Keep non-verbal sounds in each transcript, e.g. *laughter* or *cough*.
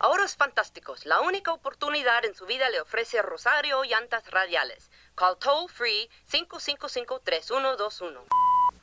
Ahorros fantásticos. La única oportunidad en su vida le ofrece Rosario Llantas Radiales. Call toll free 555-3121.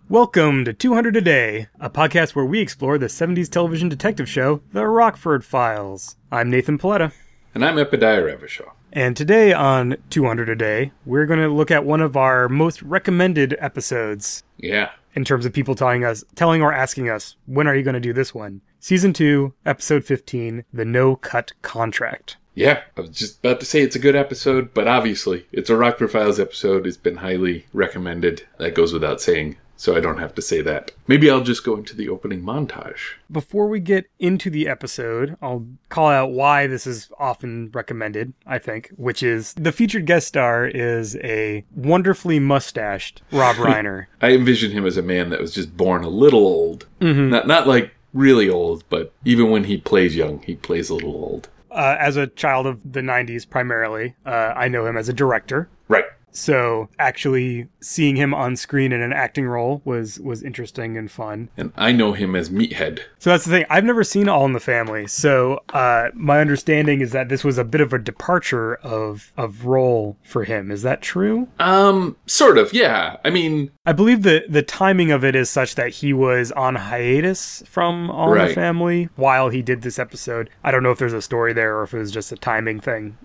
Welcome to 200 a Day, a podcast where we explore the 70s television detective show, The Rockford Files. I'm Nathan Paletta. And I'm Epidiah Ravachol. And today on 200 a Day, we're going to look at one of our most recommended episodes Yeah. in terms of people telling us, telling or asking us, when are you going to do this one? Season 2, Episode 15, The No Cut Contract. Yeah. I was just about to say it's a good episode, but obviously it's a Rockford Files episode. It's been highly recommended. That goes without saying, so I don't have to say that. Maybe I'll just go into the opening montage. Before we get into the episode, I'll call out why this is often recommended, I think, which is the featured guest star is a wonderfully mustached Rob *laughs* Reiner. I envision him as a man that was just born a little old. Mm-hmm. Not not like really old, but even when he plays young, he plays a little old. uh, as a child of the 90s primarily, uh, I know him as a director. Right. So actually seeing him on screen in an acting role was was interesting and fun. And I know him as Meathead. So that's the thing. I've never seen All in the Family, so uh, my understanding is that this was a bit of a departure of of role for him. Is that true? Um, sort of, yeah. I mean, I believe the the timing of it is such that he was on hiatus from All in the Family while he did this episode. I don't know if there's a story there or if it was just a timing thing.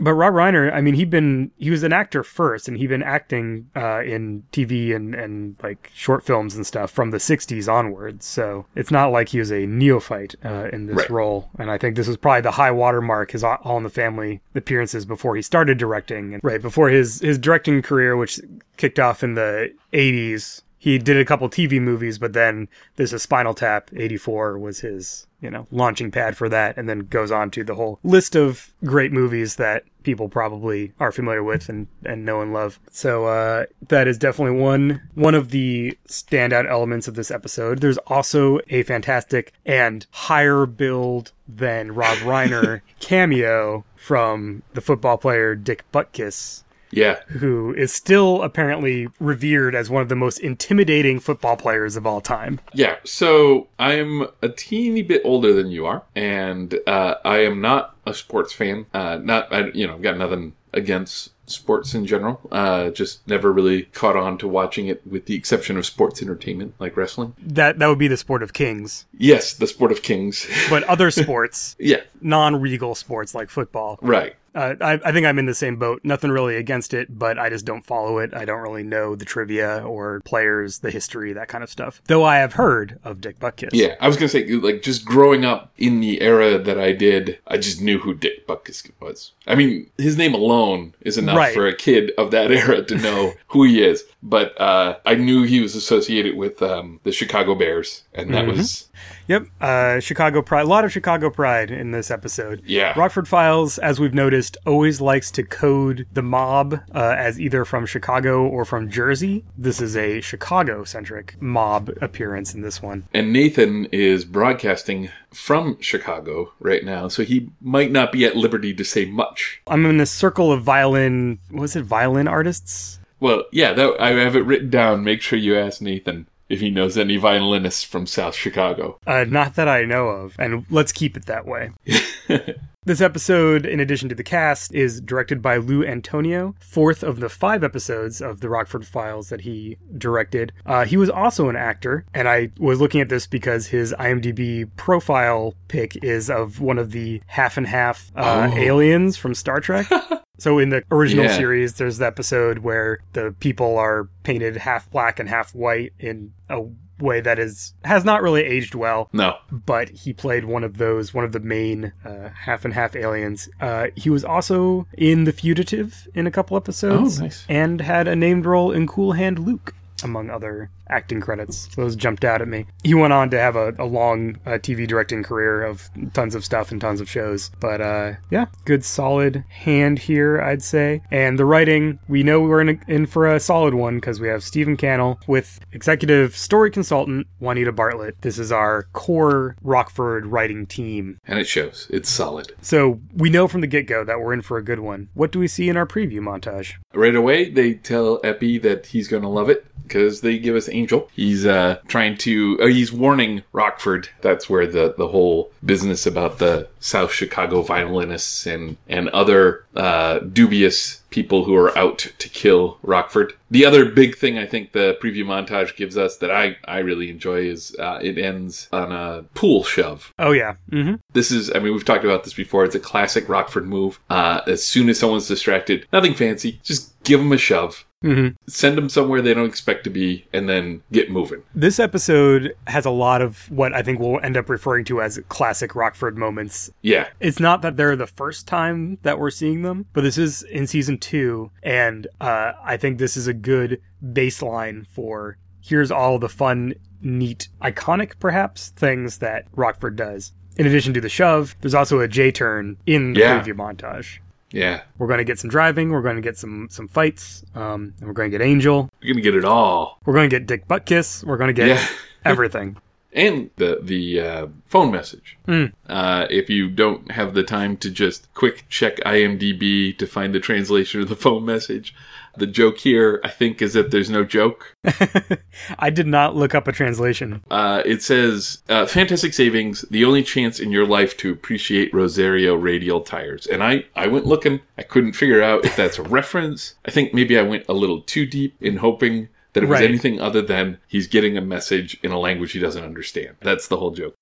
But Rob Reiner, I mean, he'd been he was an actor first, and he'd been acting uh, in TV and and like short films and stuff from the '60s onwards. So it's not like he was a neophyte uh, in this Right. role. And I think this was probably the high watermark his All in the Family appearances before he started directing, and right before his his directing career, which kicked off in the '80s. He did a couple TV movies, but then this is Spinal Tap '84 was his you know launching pad for that, and then goes on to the whole list of great movies that people probably are familiar with and, and know and love. So uh, that is definitely one one of the standout elements of this episode. There's also a fantastic and higher billed than Rob Reiner *laughs* cameo from the football player Dick Butkus yeah. who is still apparently revered as one of the most intimidating football players of all time. Yeah, so I'm a teeny bit older than you are, and uh, I am not a sports fan. Uh, not, I, you know, I've got nothing against sports in general. Uh, just never really caught on to watching it, with the exception of sports entertainment like wrestling. That that would be the sport of kings. Yes, the sport of kings. But other *laughs* sports, yeah, non-regal sports like football, right. Uh, I, I think I'm in the same boat. Nothing really against it, but I just don't follow it. I don't really know the trivia or players, the history, that kind of stuff. Though I have heard of Dick Butkus. Yeah, I was gonna say, like, just growing up in the era that I did, I just knew who Dick Butkus was. I mean, his name alone is enough Right. for a kid of that *laughs* era to know who he is. But uh, I knew he was associated with um, the Chicago Bears, and that was Yep. Uh, Chicago Pride. A lot of Chicago Pride in this episode. Yeah. Rockford Files, as we've noticed, always likes to code the mob uh, as either from Chicago or from Jersey. This is a Chicago centric mob appearance in this one. And Nathan is broadcasting from Chicago right now, so he might not be at liberty to say much. I'm in a circle of violin. Was it violin artists? Well, yeah, that, I have it written down. Make sure you ask Nathan if he knows any violinists from South Chicago. Uh, not that I know of, and let's keep it that way. *laughs* This episode, in addition to the cast, is directed by Lou Antonio, fourth of the five episodes of the Rockford Files that he directed. Uh, he was also an actor, and I was looking at this because his IMDb profile pic is of one of the half and half uh, Oh. aliens from Star Trek. *laughs* So in the original Yeah. series, there's the episode where the people are painted half black and half white in a way that is has not really aged well No. but he played one of those, one of the main uh, half and half aliens. Uh, he was also in The Fugitive in a couple episodes, Oh, nice. and had a named role in Cool Hand Luke, among other acting credits. So those jumped out at me. He went on to have a, a long uh, TV directing career of tons of stuff and tons of shows. But uh, yeah, good solid hand here, I'd say. And the writing, we know we're in, a, in for a solid one because we have Stephen Cannell with executive story consultant Juanita Bartlett. This is our core Rockford writing team. And it shows. It's solid. So we know from the get go that we're in for a good one. What do we see in our preview montage? Right away, they tell Epi that he's going to love it because they give us Angel. He's uh, trying to, uh, he's warning Rockford. That's where the, the whole business about the South Chicago violinists and, and other uh, dubious people who are out to kill Rockford. The other big thing I think the preview montage gives us that I, I really enjoy is uh, it ends on a pool shove. Oh yeah. Mm-hmm. This is, I mean, we've talked about this before. It's a classic Rockford move. Uh, as soon as someone's distracted, nothing fancy, just give them a shove. Mm-hmm. Send them somewhere they don't expect to be, and then get moving. This episode has a lot of what I think we'll end up referring to as classic Rockford moments. Yeah, It's not that they're the first time that we're seeing them, but this is in season two, and uh, I think this is a good baseline for here's all the fun, neat, iconic perhaps things that Rockford does. In addition to the shove, there's also a J turn in the Yeah. preview montage. Yeah. We're going to get some driving. We're going to get some some fights. Um, and we're going to get Angel. We're gonna get it all. We're going to get Dick Butkus. We're going to get Yeah. *laughs* everything. and the the uh, phone message. Mm. Uh, if you don't have the time to just quick check IMDb to find the translation of the phone message, the joke here I think is that there's no joke. *laughs* I did not look up a translation. Uh, it says uh, Fantastic Savings, the only chance in your life to appreciate Rosario radial tires. And I I went looking, I couldn't figure out if that's a *laughs* reference. I think maybe I went a little too deep in hoping. That it was Right. anything other than he's getting a message in a language he doesn't understand. That's the whole joke.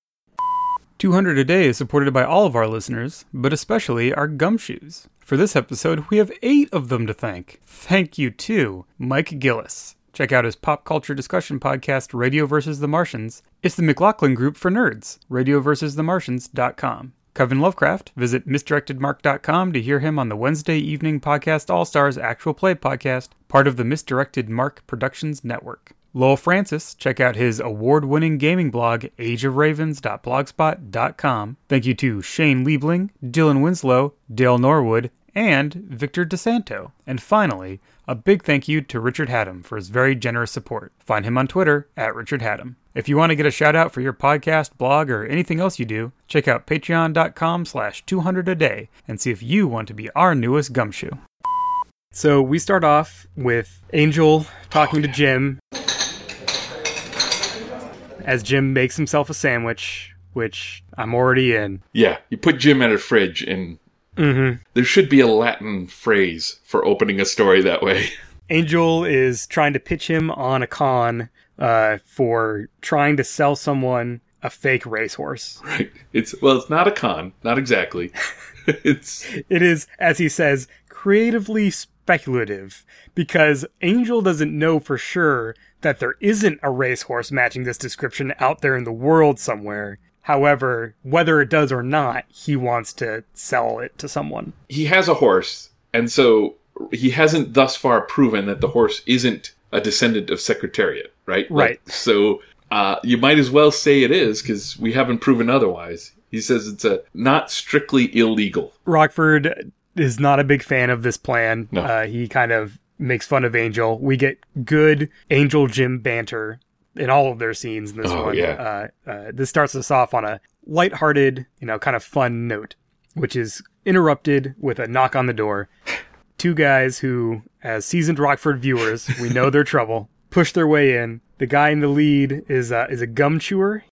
200 a day is supported by all of our listeners, but especially our gumshoes. For this episode, we have eight of them to thank. Thank you to Mike Gillis. Check out his pop culture discussion podcast, Radio vs. the Martians. It's the McLaughlin Group for Nerds, radioversusthemartians.com. Kevin Lovecraft, visit misdirectedmark.com to hear him on the Wednesday evening podcast All Stars Actual Play podcast, part of the Misdirected Mark Productions Network. Lowell Francis, check out his award winning gaming blog, ageofravens.blogspot.com. Thank you to Shane Liebling, Dylan Winslow, Dale Norwood, and Victor DeSanto. And finally, a big thank you to Richard Haddam for his very generous support. Find him on Twitter at Richard Haddam. If you want to get a shout out for your podcast, blog, or anything else you do, check out patreon.com slash 200 a day and see if you want to be our newest gumshoe. So we start off with Angel talking to Jim as Jim makes himself a sandwich, which I'm already in. Yeah, you put Jim at a fridge, and Mm-hmm. there should be a Latin phrase for opening a story that way. *laughs* Angel is trying to pitch him on a con uh, for trying to sell someone a fake racehorse. Right? It's well, it's not a con, not exactly. *laughs* it's *laughs* It is, as he says, creatively speculative because Angel doesn't know for sure that there isn't a racehorse matching this description out there in the world somewhere. However, whether it does or not, he wants to sell it to someone. he has a horse, and so he hasn't thus far proven that the horse isn't a descendant of Secretariat, right? Like, Right. so uh, you might as well say it is because we haven't proven otherwise. He says it's a not strictly illegal. Rockford is not a big fan of this plan. No. Uh, he kind of makes fun of Angel. We get good Angel Jim banter in all of they're scenes in this Oh, one. yeah. Uh, uh, this starts us off on a lighthearted, you know, kind of fun note, which is interrupted with a knock on the door. Two guys who, as seasoned Rockford viewers, we know their *laughs* trouble, push their way in. The guy in the lead is uh, is a gum chewer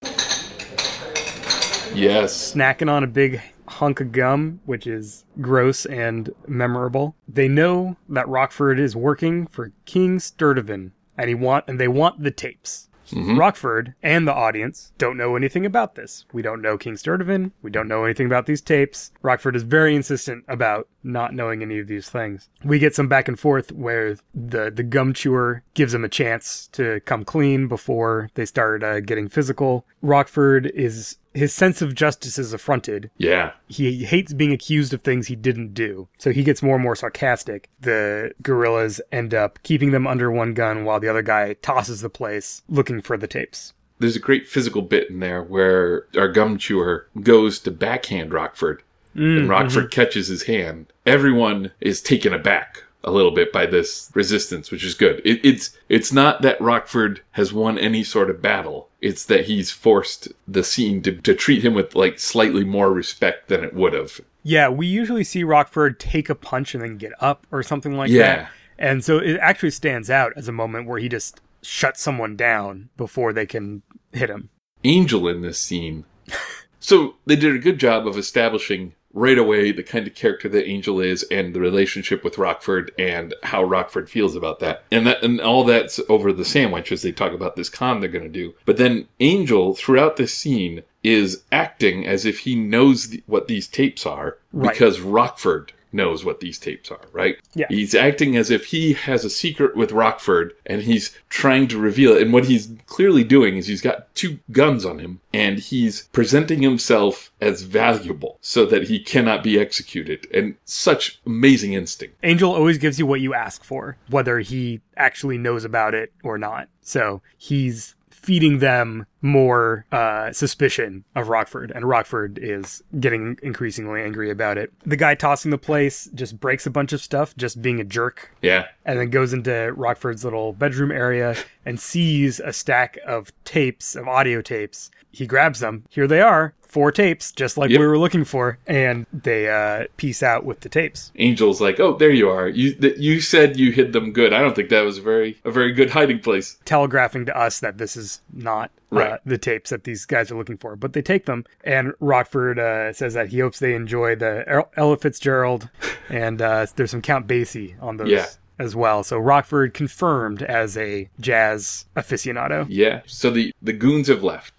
Yes. snacking on a big hunk of gum, which is gross and memorable. They know that Rockford is working for King Sturtevant, and he want and they want the tapes. Rockford and the audience don't know anything about this. We don't know King Sturtevant. We don't know anything about these tapes. Rockford is very insistent about not knowing any of these things. We get some back and forth where the the gum chewer gives him a chance to come clean before they start uh, getting physical. Rockford is his sense of justice is affronted Yeah. he hates being accused of things he didn't do. So he gets more and more sarcastic. The gorillas end up keeping them under one gun while the other guy tosses the place looking for the tapes. There's a great physical bit in there where our gum chewer goes to backhand Rockford, and mm, Rockford mm-hmm. catches his hand. Everyone is taken aback a little bit by this resistance, which is good. It, it's it's not that Rockford has won any sort of battle. It's that he's forced the scene to, to treat him with like slightly more respect than it would have. Yeah, we usually see Rockford take a punch and then get up or something like Yeah. that. And so it actually stands out as a moment where he just shuts someone down before they can hit him. Angel in this scene. *laughs* so they did a good job of establishing right away the kind of character that Angel is and the relationship with Rockford and how Rockford feels about that. And that and all that's over the sandwich as they talk about this con they're going to do. But then Angel throughout this scene is acting as if he knows the, what these tapes are Right. because Rockford knows what these tapes are, right? Yeah. He's acting as if he has a secret with Rockford and he's trying to reveal it. And what he's clearly doing is he's got two guns on him and he's presenting himself as valuable so that he cannot be executed. And such amazing instinct. Angel always gives you what you ask for, whether he actually knows about it or not. So he's feeding them more uh, suspicion of Rockford, and Rockford is getting increasingly angry about it. The guy tossing the place just breaks a bunch of stuff, just being a jerk, Yeah. and then goes into Rockford's little bedroom area and sees a stack of tapes, of audio tapes. He grabs them. Here they are. Four tapes, just like Yep. we were looking for. And they uh, piece out with the tapes. Angel's like, oh, there you are. You th- you said you hid them good. I don't think that was a very a very good hiding place. telegraphing to us that this is not uh, the tapes that these guys are looking for. But they take them, and Rockford uh, says that he hopes they enjoy the Ella Fitzgerald, *laughs* and uh, there's some Count Basie on those Yeah. as well. So Rockford confirmed as a jazz aficionado. Yeah. So the the goons have left,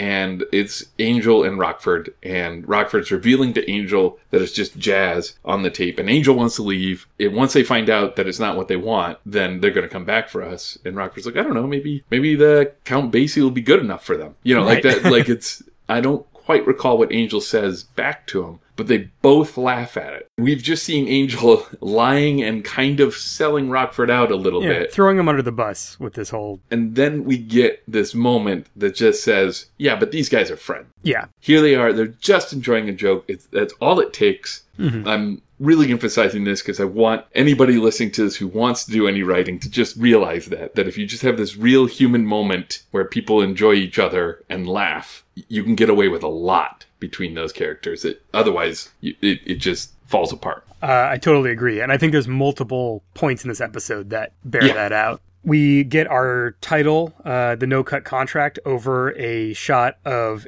and it's Angel and Rockford, and Rockford's revealing to Angel that it's just jazz on the tape, and Angel wants to leave. And once they find out that it's not what they want, then they're going to come back for us. And Rockford's like, I don't know, maybe maybe the Count Basie will be good enough for them. You know, like that. Like *laughs* it's I don't quite recall what Angel says back to him. But they both laugh at it. We've just seen Angel *laughs* lying and kind of selling Rockford out a little Yeah, bit. throwing him under the bus with this whole And then we get this moment that just says, yeah, but these guys are friends. yeah. Here they are. They're just enjoying a joke. It's, that's all it takes. Mm-hmm. I'm really emphasizing this because I want anybody listening to this who wants to do any writing to just realize that, that if you just have this real human moment where people enjoy each other and laugh, you can get away with a lot between those characters. It, otherwise, you, it, it just falls apart. Uh, I totally agree. And I think there's multiple points in this episode that bear Yeah. that out. We get our title, uh, the no cut contract, over a shot of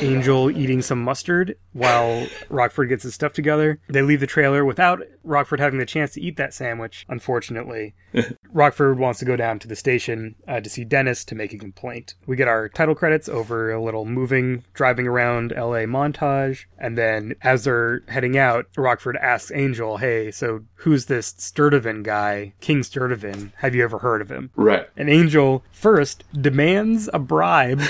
Angel eating some mustard while Rockford gets his stuff together. They leave the trailer without Rockford having the chance to eat that sandwich, unfortunately. *laughs* Rockford wants to go down to the station uh, to see Dennis to make a complaint. We get our title credits over a little moving, driving around LA montage. And then as they're heading out, Rockford asks Angel, Hey, so who's this Sturtevant guy, King Sturtevant? Have you ever heard of him? Right. And Angel first demands a bribe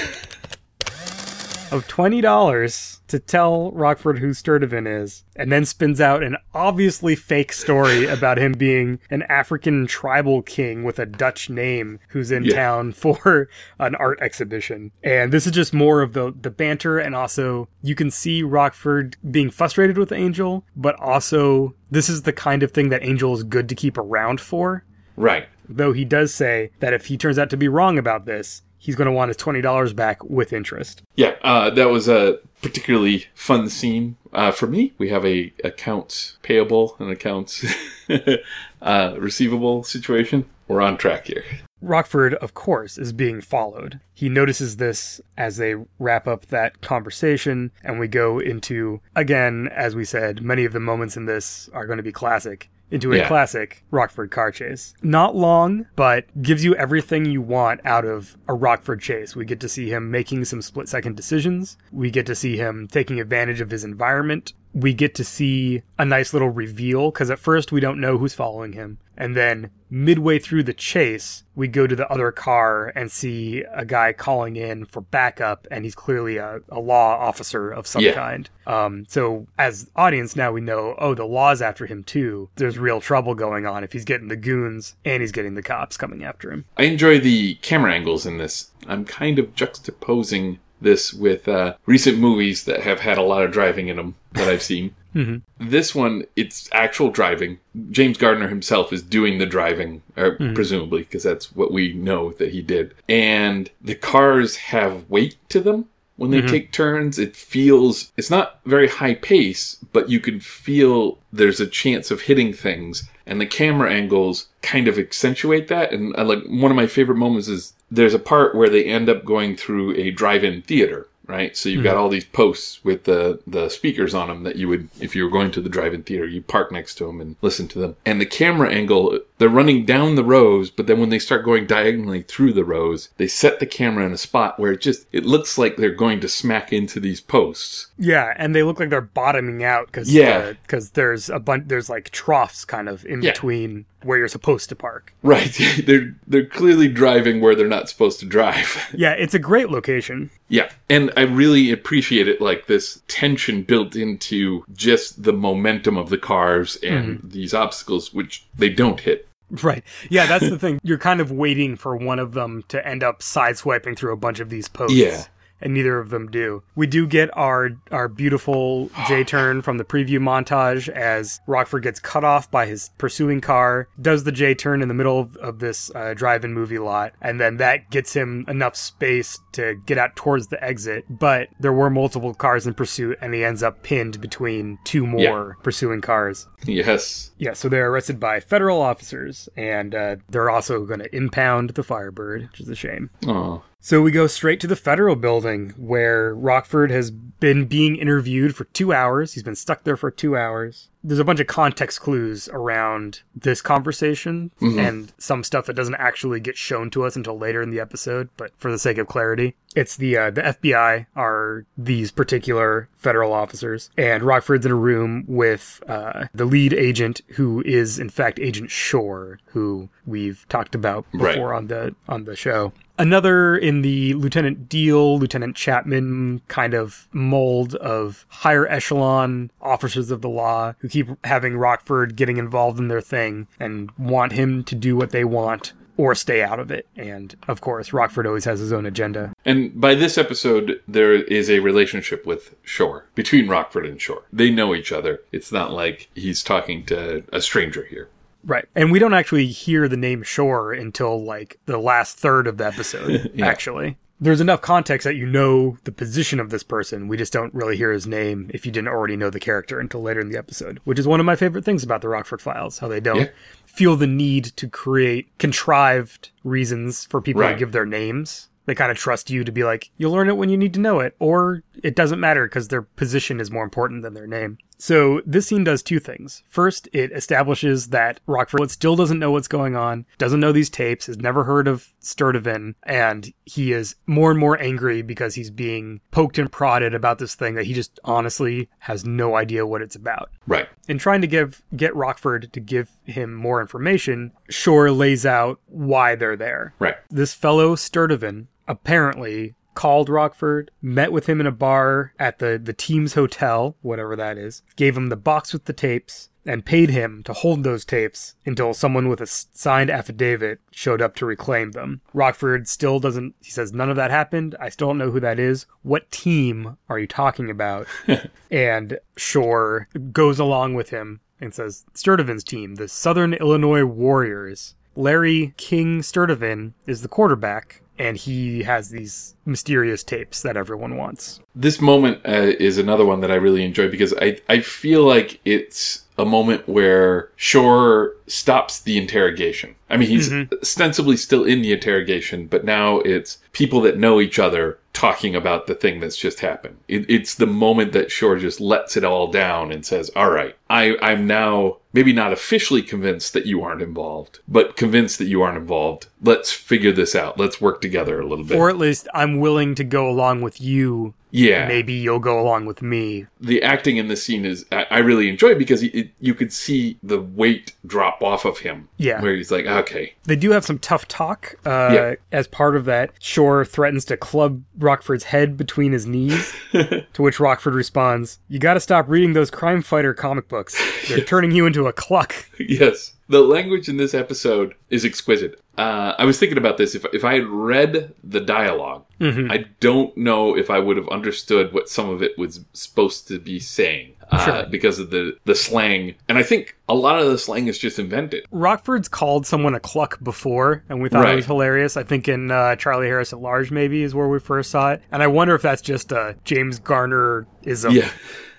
of $20 to tell Rockford who Sturtevant is, and then spins out an obviously fake story about him being an African tribal king with a Dutch name who's in Yeah. town for an art exhibition. And this is just more of the, the banter, and also you can see Rockford being frustrated with Angel, but also this is the kind of thing that Angel is good to keep around for Right. though he does say that if he turns out to be wrong about this, he's going to want his $20 back with interest. Yeah, uh, that was a particularly fun scene uh, for me. We have a accounts payable and accounts *laughs* uh, receivable situation. We're on track here. Rockford, of course, is being followed. He notices this as they wrap up that conversation, and we go into, again, as we said, many of the moments in this are going to be classic. Into a Yeah. classic Rockford car chase. Not long, but gives you everything you want out of a Rockford chase. We get to see him making some split second decisions. We get to see him taking advantage of his environment. We get to see a nice little reveal because at first we don't know who's following him. And then midway through the chase, we go to the other car and see a guy calling in for backup, and he's clearly a, a law officer of some Yeah. kind. Um, so as audience now we know, oh, the law's after him too. There's real trouble going on if he's getting the goons and he's getting the cops coming after him. I enjoy the camera angles in this. I'm kind of juxtaposing this with uh, recent movies that have had a lot of driving in them that I've seen. *laughs* Mm-hmm. This one, it's actual driving. James Garner himself is doing the driving, or presumably, because that's what we know that he did. And the cars have weight to them. When they mm-hmm. take turns. It feels it's not very high pace, but you can feel there's a chance of hitting things, and the camera angles kind of accentuate that. And I like one of my favorite moments is there's a part where they end up going through a drive-in theater. Right, so you've hmm. got all these posts with the the speakers on them that you would, if you were going to the drive-in theater, you park next to them and listen to them. And the camera angle, they're running down the rows, but then when they start going diagonally through the rows, they set the camera in a spot where it just it looks like they're going to smack into these posts. Yeah, and they look like they're bottoming out because Yeah. because there's a bunch there's like troughs kind of in Yeah. between where you're supposed to park. *laughs* Right, *laughs* they're they're clearly driving where they're not supposed to drive. *laughs* Yeah, it's a great location. Yeah, and I really appreciate it like this tension built into just the momentum of the cars and mm-hmm. these obstacles, which they don't hit. Right. Yeah, that's the thing. You're kind of waiting for one of them to end up sideswiping through a bunch of these posts. Yeah. And neither of them do. We do get our our beautiful *gasps* J turn from the preview montage as Rockford gets cut off by his pursuing car, does the J turn in the middle of, of this uh, drive-in movie lot, and then that gets him enough space to get out towards the exit. But there were multiple cars in pursuit, and he ends up pinned between two more pursuing cars. Yes. Yeah, so they're arrested by federal officers, and uh, they're also going to impound the Firebird, which is a shame. Oh. So we go straight to the federal building where Rockford has been being interviewed for two hours. He's been stuck there for two hours. There's a bunch of context clues around this conversation and some stuff that doesn't actually get shown to us until later in the episode, but for the sake of clarity, it's the uh, the FBI are these particular federal officers, and Rockford's in a room with uh, the lead agent, who is in fact Agent Shore, who we've talked about Right. before on the on the show. Another in the Lieutenant Diehl, Lieutenant Chapman kind of mold of higher echelon officers of the law who keep having Rockford getting involved in their thing and want him to do what they want or stay out of it. And of course, Rockford always has his own agenda. And by this episode, there is a relationship with Shore, between Rockford and Shore. They know each other. It's not like he's talking to a stranger here. Right. And we don't actually hear the name Shore until like the last third of the episode, *laughs* Yeah. actually. There's enough context that you know the position of this person. We just don't really hear his name if you didn't already know the character until later in the episode, which is one of my favorite things about the Rockford Files, how they don't Yeah. feel the need to create contrived reasons for people Right. to give their names. They kind of trust you to be like, you'll learn it when you need to know it, or it doesn't matter because their position is more important than their name. So this scene does two things. First, it establishes that Rockford still doesn't know what's going on, doesn't know these tapes, has never heard of Sturtevant, and he is more and more angry because he's being poked and prodded about this thing that he just honestly has no idea what it's about. Right. In trying to give get Rockford to give him more information, Shore lays out why they're there. Right. This fellow Sturtevant apparently called Rockford, met with him in a bar at the, the team's hotel, whatever that is, gave him the box with the tapes, and paid him to hold those tapes until someone with a signed affidavit showed up to reclaim them. Rockford still doesn't, he says, none of that happened. I still don't know who that is. What team are you talking about? *laughs* and Shore goes along with him and says, Sturtevant's team, the Southern Illinois Warriors. Larry King Sturtevant is the quarterback, and he has these mysterious tapes that everyone wants. This moment uh, is another one that I really enjoy because I, I feel like it's a moment where Shore stops the interrogation. I mean, he's ostensibly still in the interrogation, but now it's people that know each other talking about the thing that's just happened. It, it's the moment that Shore just lets it all down and says, all right, I, I'm now maybe not officially convinced that you aren't involved, but convinced that you aren't involved. Let's figure this out. Let's work together a little bit. Or at least I'm willing to go along with you. Yeah. Maybe you'll go along with me. the acting in this scene is I, I really enjoy it because it, you could see the weight drop off of him. Yeah. where he's like, okay, They do have some tough talk. Uh, Yeah. As part of that, Shore threatens to club Rockford's head between his knees, *laughs* to which Rockford responds, You gotta stop reading those crime fighter comic books. They're *laughs* turning you into a cluck. *laughs* yes, the language in this episode is exquisite. Uh, I was thinking about this. If, if I had read the dialog I don't know if I would have understood what some of it was supposed to be saying. Uh, Sure. because of the, the slang. And I think a lot of the slang is just invented. Rockford's called someone a cluck before, and we thought it was hilarious. I think in uh, Charlie Harris at Large, maybe, is where we first saw it. And I wonder if that's just a James Garner ism. Yeah.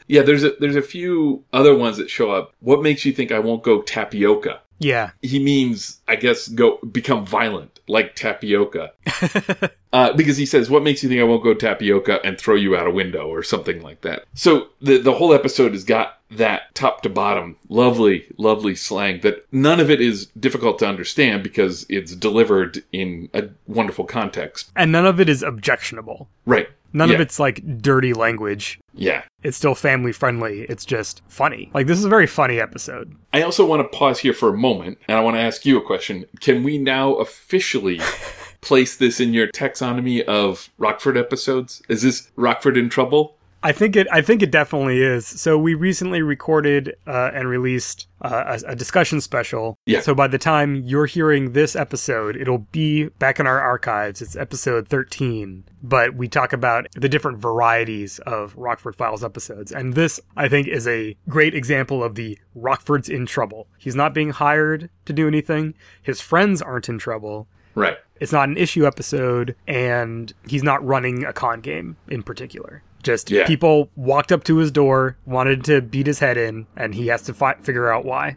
Yeah, there's a there's a few other ones that show up. What makes you think I won't go tapioca? Yeah. he means, I guess, go become violent like tapioca. *laughs* uh, because he says, "What makes you think I won't go tapioca and throw you out a window or something like that?" So the the whole episode has got that top to bottom, lovely, lovely slang that none of it is difficult to understand because it's delivered in a wonderful context. And none of it is objectionable. Right. None of it's like dirty language. Yeah. It's still family friendly. It's just funny. Like, this is a very funny episode. I also want to pause here for a moment and I want to ask you a question. Can we now officially *laughs* place this in your taxonomy of Rockford episodes? Is this Rockford in trouble? I think it. I think it definitely is. So we recently recorded uh, and released uh, a, a discussion special. Yeah. So by the time you're hearing this episode, it'll be back in our archives. It's episode 13. But we talk about the different varieties of Rockford Files episodes, and this I think is a great example of the Rockford's in trouble. He's not being hired to do anything. His friends aren't in trouble. Right. It's not an issue episode, and he's not running a con game in particular. Just Yeah. people walked up to his door, wanted to beat his head in, and he has to fi- figure out why.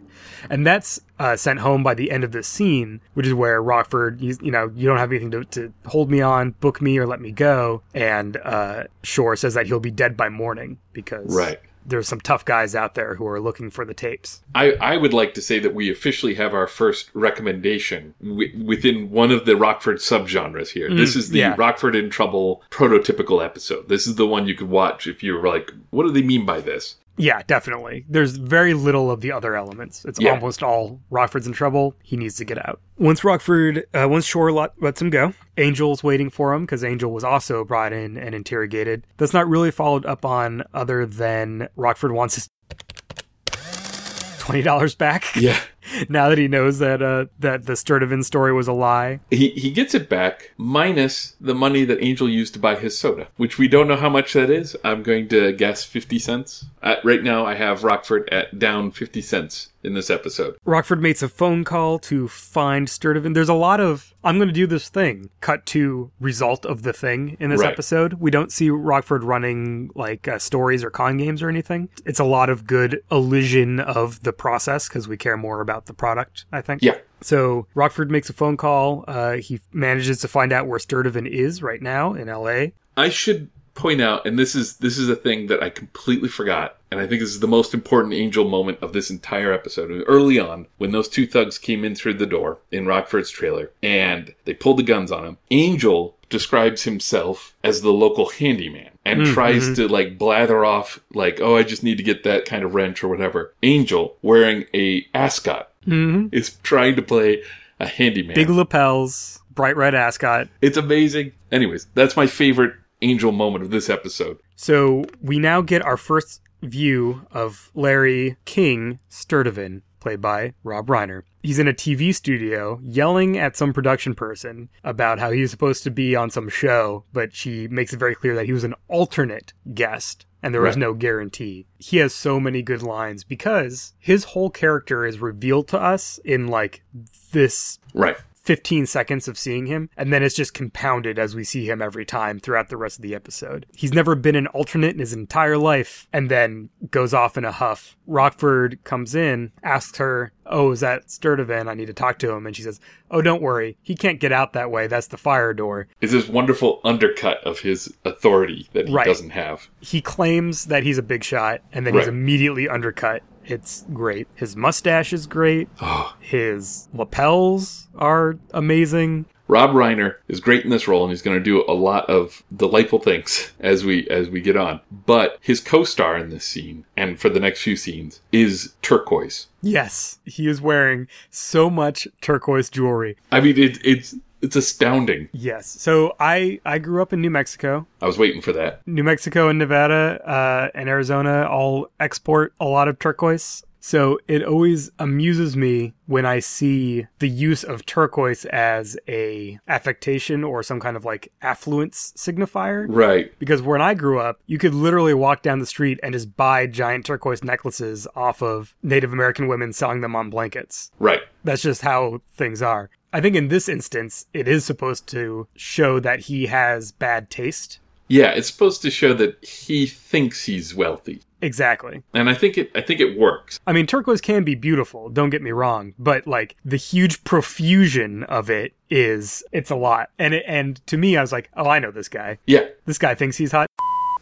And that's uh, sent home by the end of this scene, which is where Rockford, he's, you know, you don't have anything to, to hold me on, book me, or let me go. And uh, Shore says that he'll be dead by morning because Right. There's some tough guys out there who are looking for the tapes. I, I would like to say that we officially have our first recommendation wi- within one of the Rockford subgenres here. this mm, is the yeah. Rockford in Trouble prototypical episode. This is the one you could watch if you were like, what do they mean by this? Yeah, definitely. There's very little of the other elements. It's Yeah. almost all Rockford's in trouble. He needs to get out. Once Rockford, uh, once Shore let, lets him go, Angel's waiting for him because Angel was also brought in and interrogated. That's not really followed up on other than Rockford wants his twenty dollars back. Yeah. *laughs* *laughs* now that he knows that uh, that the Sturtevant story was a lie. He, he gets it back minus the money that Angel used to buy his soda, which we don't know how much that is. I'm going to guess 50 cents. Uh, right now, I have Rockford at down 50 cents in this episode. Rockford makes a phone call to find Sturtevant. There's a lot of I'm going to do this thing. Cut to result of the thing in this Right. episode. We don't see Rockford running like uh, stories or con games or anything. It's a lot of good elision of the process because we care more about the product. I think. Yeah. So Rockford makes a phone call. Uh, he manages to find out where Sturtevant is right now in L.A. I should point out, and this is this is a thing that I completely forgot, and I think this is the most important Angel moment of this entire episode. Early on, when those two thugs came in through the door in Rockford's trailer, and they pulled the guns on him, Angel describes himself as the local handyman and mm, tries mm-hmm. to like blather off like, "Oh, I just need to get that kind of wrench or whatever." Angel, wearing a ascot, mm-hmm. is trying to play a handyman. Big lapels, bright red ascot. It's amazing. Anyways, that's my favorite Angel moment of this episode. So we now get our first view of Larry King Sturtevant, played by Rob Reiner. He's in a TV studio yelling at some production person about how he's supposed to be on some show, but she makes it very clear that he was an alternate guest and there was Right. no guarantee. He has so many good lines because his whole character is revealed to us in like this Right. 15 seconds of seeing him, and then it's just compounded as we see him every time throughout the rest of the episode. He's never been an alternate in his entire life, and then goes off in a huff. Rockford comes in, asks her, Oh, is that Sturtevant? I need to talk to him. And she says, Oh, don't worry. He can't get out that way. That's the fire door. It's this wonderful undercut of his authority that he Right. doesn't have. He claims that he's a big shot, and then he's immediately undercut. It's great. His mustache is great. Oh. His lapels are amazing. Rob Reiner is great in this role, and he's going to do a lot of delightful things as we as we get on. But his co-star in this scene, and for the next few scenes, is turquoise. Yes, he is wearing so much turquoise jewelry. I mean, it, it's it's astounding. Yes. So I I grew up in New Mexico. I was waiting for that. New Mexico and Nevada uh, and Arizona all export a lot of turquoise. So it always amuses me when I see the use of turquoise as a affectation or some kind of like affluence signifier. Right. Because when I grew up, you could literally walk down the street and just buy giant turquoise necklaces off of Native American women selling them on blankets. Right. That's just how things are. I think in this instance, it is supposed to show that he has bad taste. Yeah, it's supposed to show that he thinks he's wealthy. Exactly. And I think it I think it works. I mean, turquoise can be beautiful, don't get me wrong, but like the huge profusion of it is it's a lot. And it, and to me I was like, "Oh, I know this guy. Yeah. This guy thinks he's hot."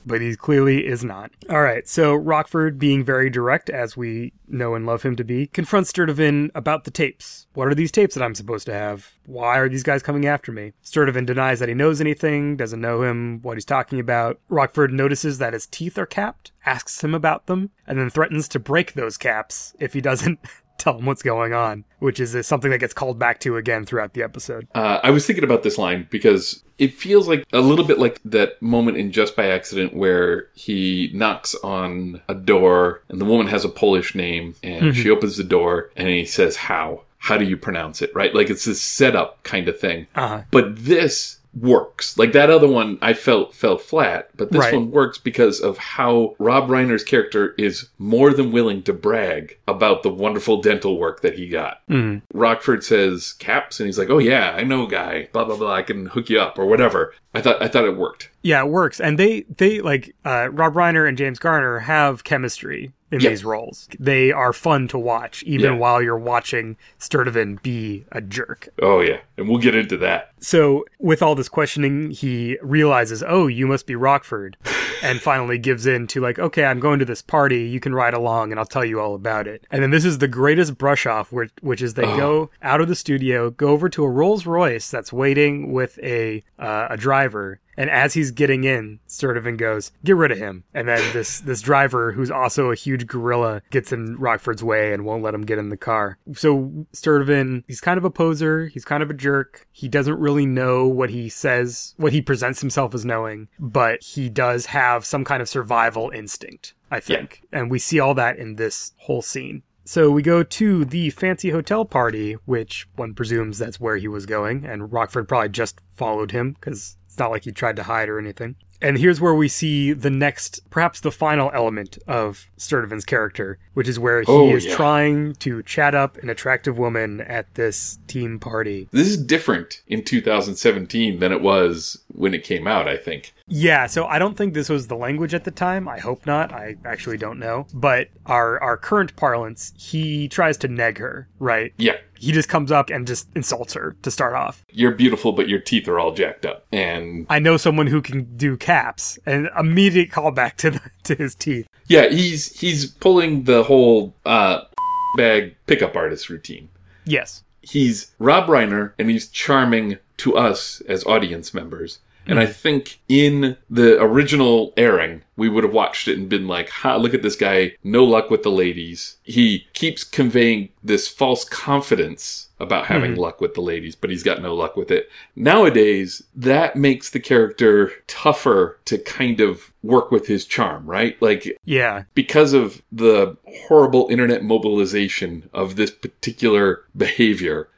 But he clearly is not. All right, so Rockford, being very direct, as we know and love him to be, confronts Sturtevant about the tapes. What are these tapes that I'm supposed to have? Why are these guys coming after me? Sturtevant denies that he knows anything, doesn't know him, what he's talking about. Rockford notices that his teeth are capped, asks him about them, and then threatens to break those caps if he doesn't *laughs* tell him what's going on, which is something that gets called back to again throughout the episode. Uh, I was thinking about this line because it feels like a little bit like that moment in Just by Accident where he knocks on a door and the woman has a Polish name and she opens the door and he says, How? How do you pronounce it? Right? Like it's this setup kind of thing. Uh-huh. But this works. Like that other one I felt fell flat, but this Right. one works because of how Rob Reiner's character is more than willing to brag about the wonderful dental work that he got. Mhm. Rockford says caps and he's like, "Oh yeah, I know a guy. Blah blah blah. I can hook you up or whatever." I thought I thought it worked. Yeah, it works. And they they like uh Rob Reiner and James Garner have chemistry in Yeah. these roles. They are fun to watch, even Yeah. while you're watching Sturtevant be a jerk. Oh yeah, and we'll get into that. So, with all this questioning, he realizes, oh, you must be Rockford, *laughs* and finally gives in to, like, okay, I'm going to this party. You can ride along, and I'll tell you all about it. And then this is the greatest brush off, which, which is they go out of the studio, go over to a Rolls Royce that's waiting with a uh, a driver. And as he's getting in, Sturtevant goes, "Get rid of him." And then this this driver, who's also a huge gorilla, gets in Rockford's way and won't let him get in the car. So Sturtevant, he's kind of a poser. He's kind of a jerk. He doesn't really know what he says, what he presents himself as knowing, but he does have some kind of survival instinct. I think, and we see all that in this whole scene. So we go to the fancy hotel party, which one presumes that's where he was going, and Rockford probably just followed him because not like he tried to hide or anything. And here's where we see the next, perhaps the final element of Sturtevant's character, which is where he Oh, is yeah. trying to chat up an attractive woman at this team party. This is different in 2017 than it was when it came out. I think. Yeah, so I don't think this was the language at the time. I hope not. I actually don't know. But our our current parlance, he tries to neg her, right? Yeah, He just comes up and just insults her to start off. you're beautiful, but your teeth are all jacked up, and I know someone who can do caps, and immediate callback to the, to his teeth. yeah, he's he's pulling the whole uh, bag pickup artist routine. Yes. he's Rob Reiner and he's charming to us as audience members. And I think in the original airing, we would have watched it and been like, ha, look at this guy, no luck with the ladies. He keeps conveying this false confidence about having luck with the ladies, but he's got no luck with it. Nowadays, that makes the character tougher to kind of work with his charm, right? Like, Yeah. because of the horrible internet mobilization of this particular behavior,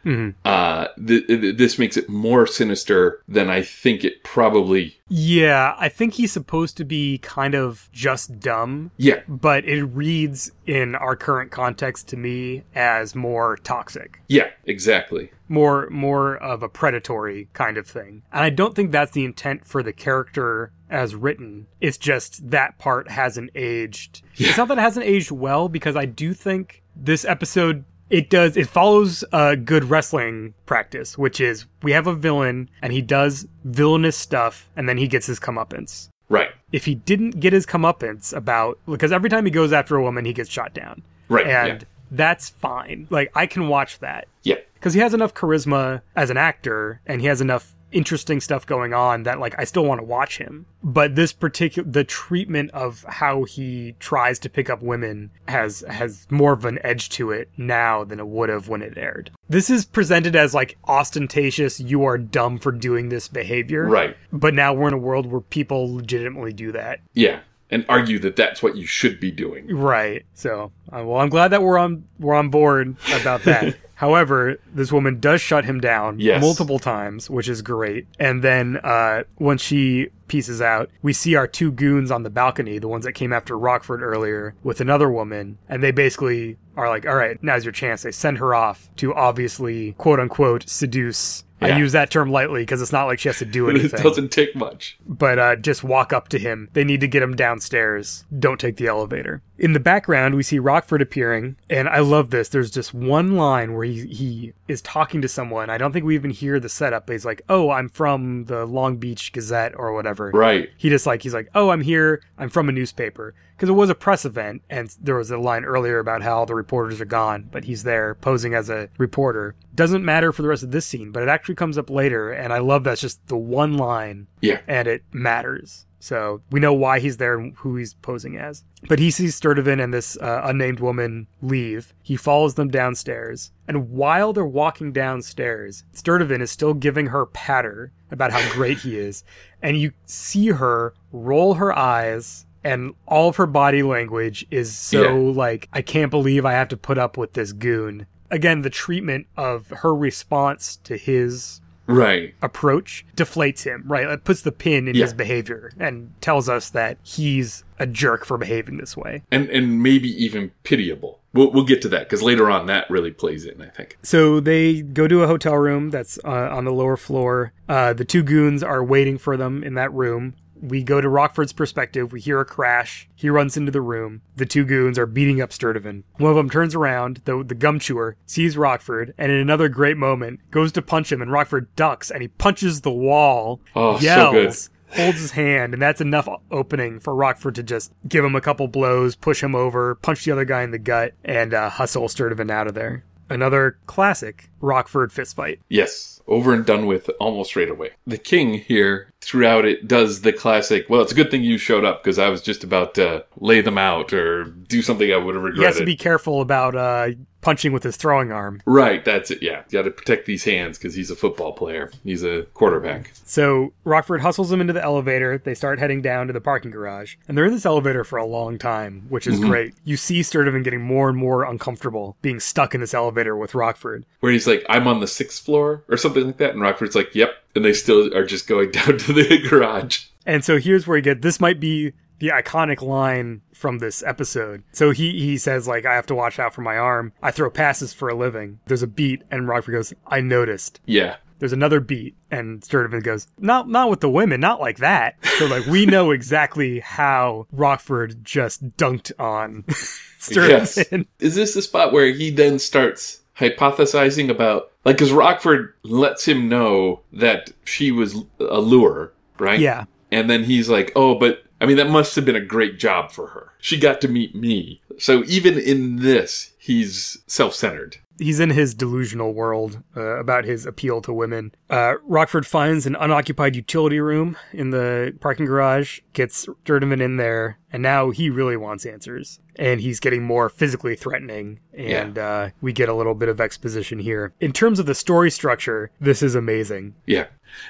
uh, th- th- this makes it more sinister than I think it probably. Yeah, I think he's supposed to be kind of just dumb, Yeah, but it reads in our current context to me as more toxic. yeah, exactly. more more of a predatory kind of thing. And I don't think that's the intent for the character as written. It's just that part hasn't aged. It's not that it hasn't aged well because I do think this episode it does it follows a good wrestling practice, which is we have a villain and he does villainous stuff and then he gets his comeuppance. Right, If he didn't get his comeuppance about because every time he goes after a woman he gets shot down. right, And yeah, that's fine. Like I can watch that yeah, because he has enough charisma as an actor and he has enough interesting stuff going on that like I still want to watch him. But this particular the treatment of how he tries to pick up women has has more of an edge to it now than it would have when it aired. This is presented as like ostentatious you are dumb for doing this behavior. right, But now we're in a world where people legitimately do that. yeah, and argue that that's what you should be doing. Right. So Uh, well, I'm glad that we're on we're on board about that. *laughs* However, this woman does shut him down Yes. multiple times, which is great. And then uh, once she pieces out, we see our two goons on the balcony, the ones that came after Rockford earlier, with another woman, and they basically are like, "All right, now's your chance." They send her off to obviously quote unquote seduce. I use that term lightly because it's not like she has to do *laughs* anything. It doesn't take much. but uh, just walk up to him. They need to get him downstairs. Don't take the elevator. In the background, we see Rockford appearing, and I love this. There's just one line where he he is talking to someone. I don't think we even hear the setup. But he's like, "Oh, I'm from the Long Beach Gazette or whatever." Right. He just like he's like, "Oh, I'm here. I'm from a newspaper." Because it was a press event, and there was a line earlier about how the reporters are gone, but he's there posing as a reporter. Doesn't matter for the rest of this scene, but it actually comes up later, and I love that's just the one line Yeah. and it matters. So we know why he's there and who he's posing as. But he sees Sturtevant and this uh, unnamed woman leave. He follows them downstairs. And while they're walking downstairs, Sturtevant is still giving her patter about how great he is. And you see her roll her eyes. And all of her body language is so Yeah. like, I can't believe I have to put up with this goon. Again, the treatment of her response to his Right. approach deflates him, right? It puts the pin in Yeah. his behavior and tells us that he's a jerk for behaving this way. And and maybe even pitiable. We'll we'll get to that because later on that really plays in. I think. So they go to a hotel room that's uh, on the lower floor. Uh, the two goons are waiting for them in that room. We go to Rockford's perspective. We hear a crash. He runs into the room. The two goons are beating up Sturtevant. One of them turns around, the, the gum chewer, sees Rockford, and in another great moment, goes to punch him, and Rockford ducks, and he punches the wall, Oh, so yells, good. holds his hand, and that's enough opening for Rockford to just give him a couple blows, push him over, punch the other guy in the gut, and uh, hustle Sturtevant out of there. Another classic Rockford fistfight. Yes, over and done with almost straight away. The king here throughout it does the classic. Well, it's a good thing you showed up because I was just about to lay them out or do something I would have regretted. He has to be careful about uh, punching with his throwing arm. right, that's it. Yeah, You got to protect these hands because he's a football player. He's a quarterback. So Rockford hustles him into the elevator. They start heading down to the parking garage. And they're in this elevator for a long time, which is great. You see Sturtevant getting more and more uncomfortable being stuck in this elevator with Rockford. Where he's like, "I'm on the sixth floor" or something like that, and Rockford's like, "Yep," and they still are just going *laughs* down to the garage. And so here's where you get this might be the iconic line from this episode. So he he says like I have to watch out for my arm. I throw passes for a living. There's a beat and Rockford goes, "I noticed." Yeah, There's another beat and Sturtevant goes, "Not not with the women, not like that." So like we know *laughs* exactly how Rockford just dunked on *laughs* Yes. Is this the spot where he then starts hypothesizing about, like, because Rockford lets him know that she was a lure, right? Yeah. And then he's like, oh, but I mean, that must have been a great job for her. She got to meet me. So even in this, he's self centered. He's in his delusional world uh, about his appeal to women. Uh, Rockford finds an unoccupied utility room in the parking garage, gets Sturtevant in there, and now he really wants answers. And he's getting more physically threatening, and uh, we get a little bit of exposition here. In terms of the story structure, this is amazing. Yeah.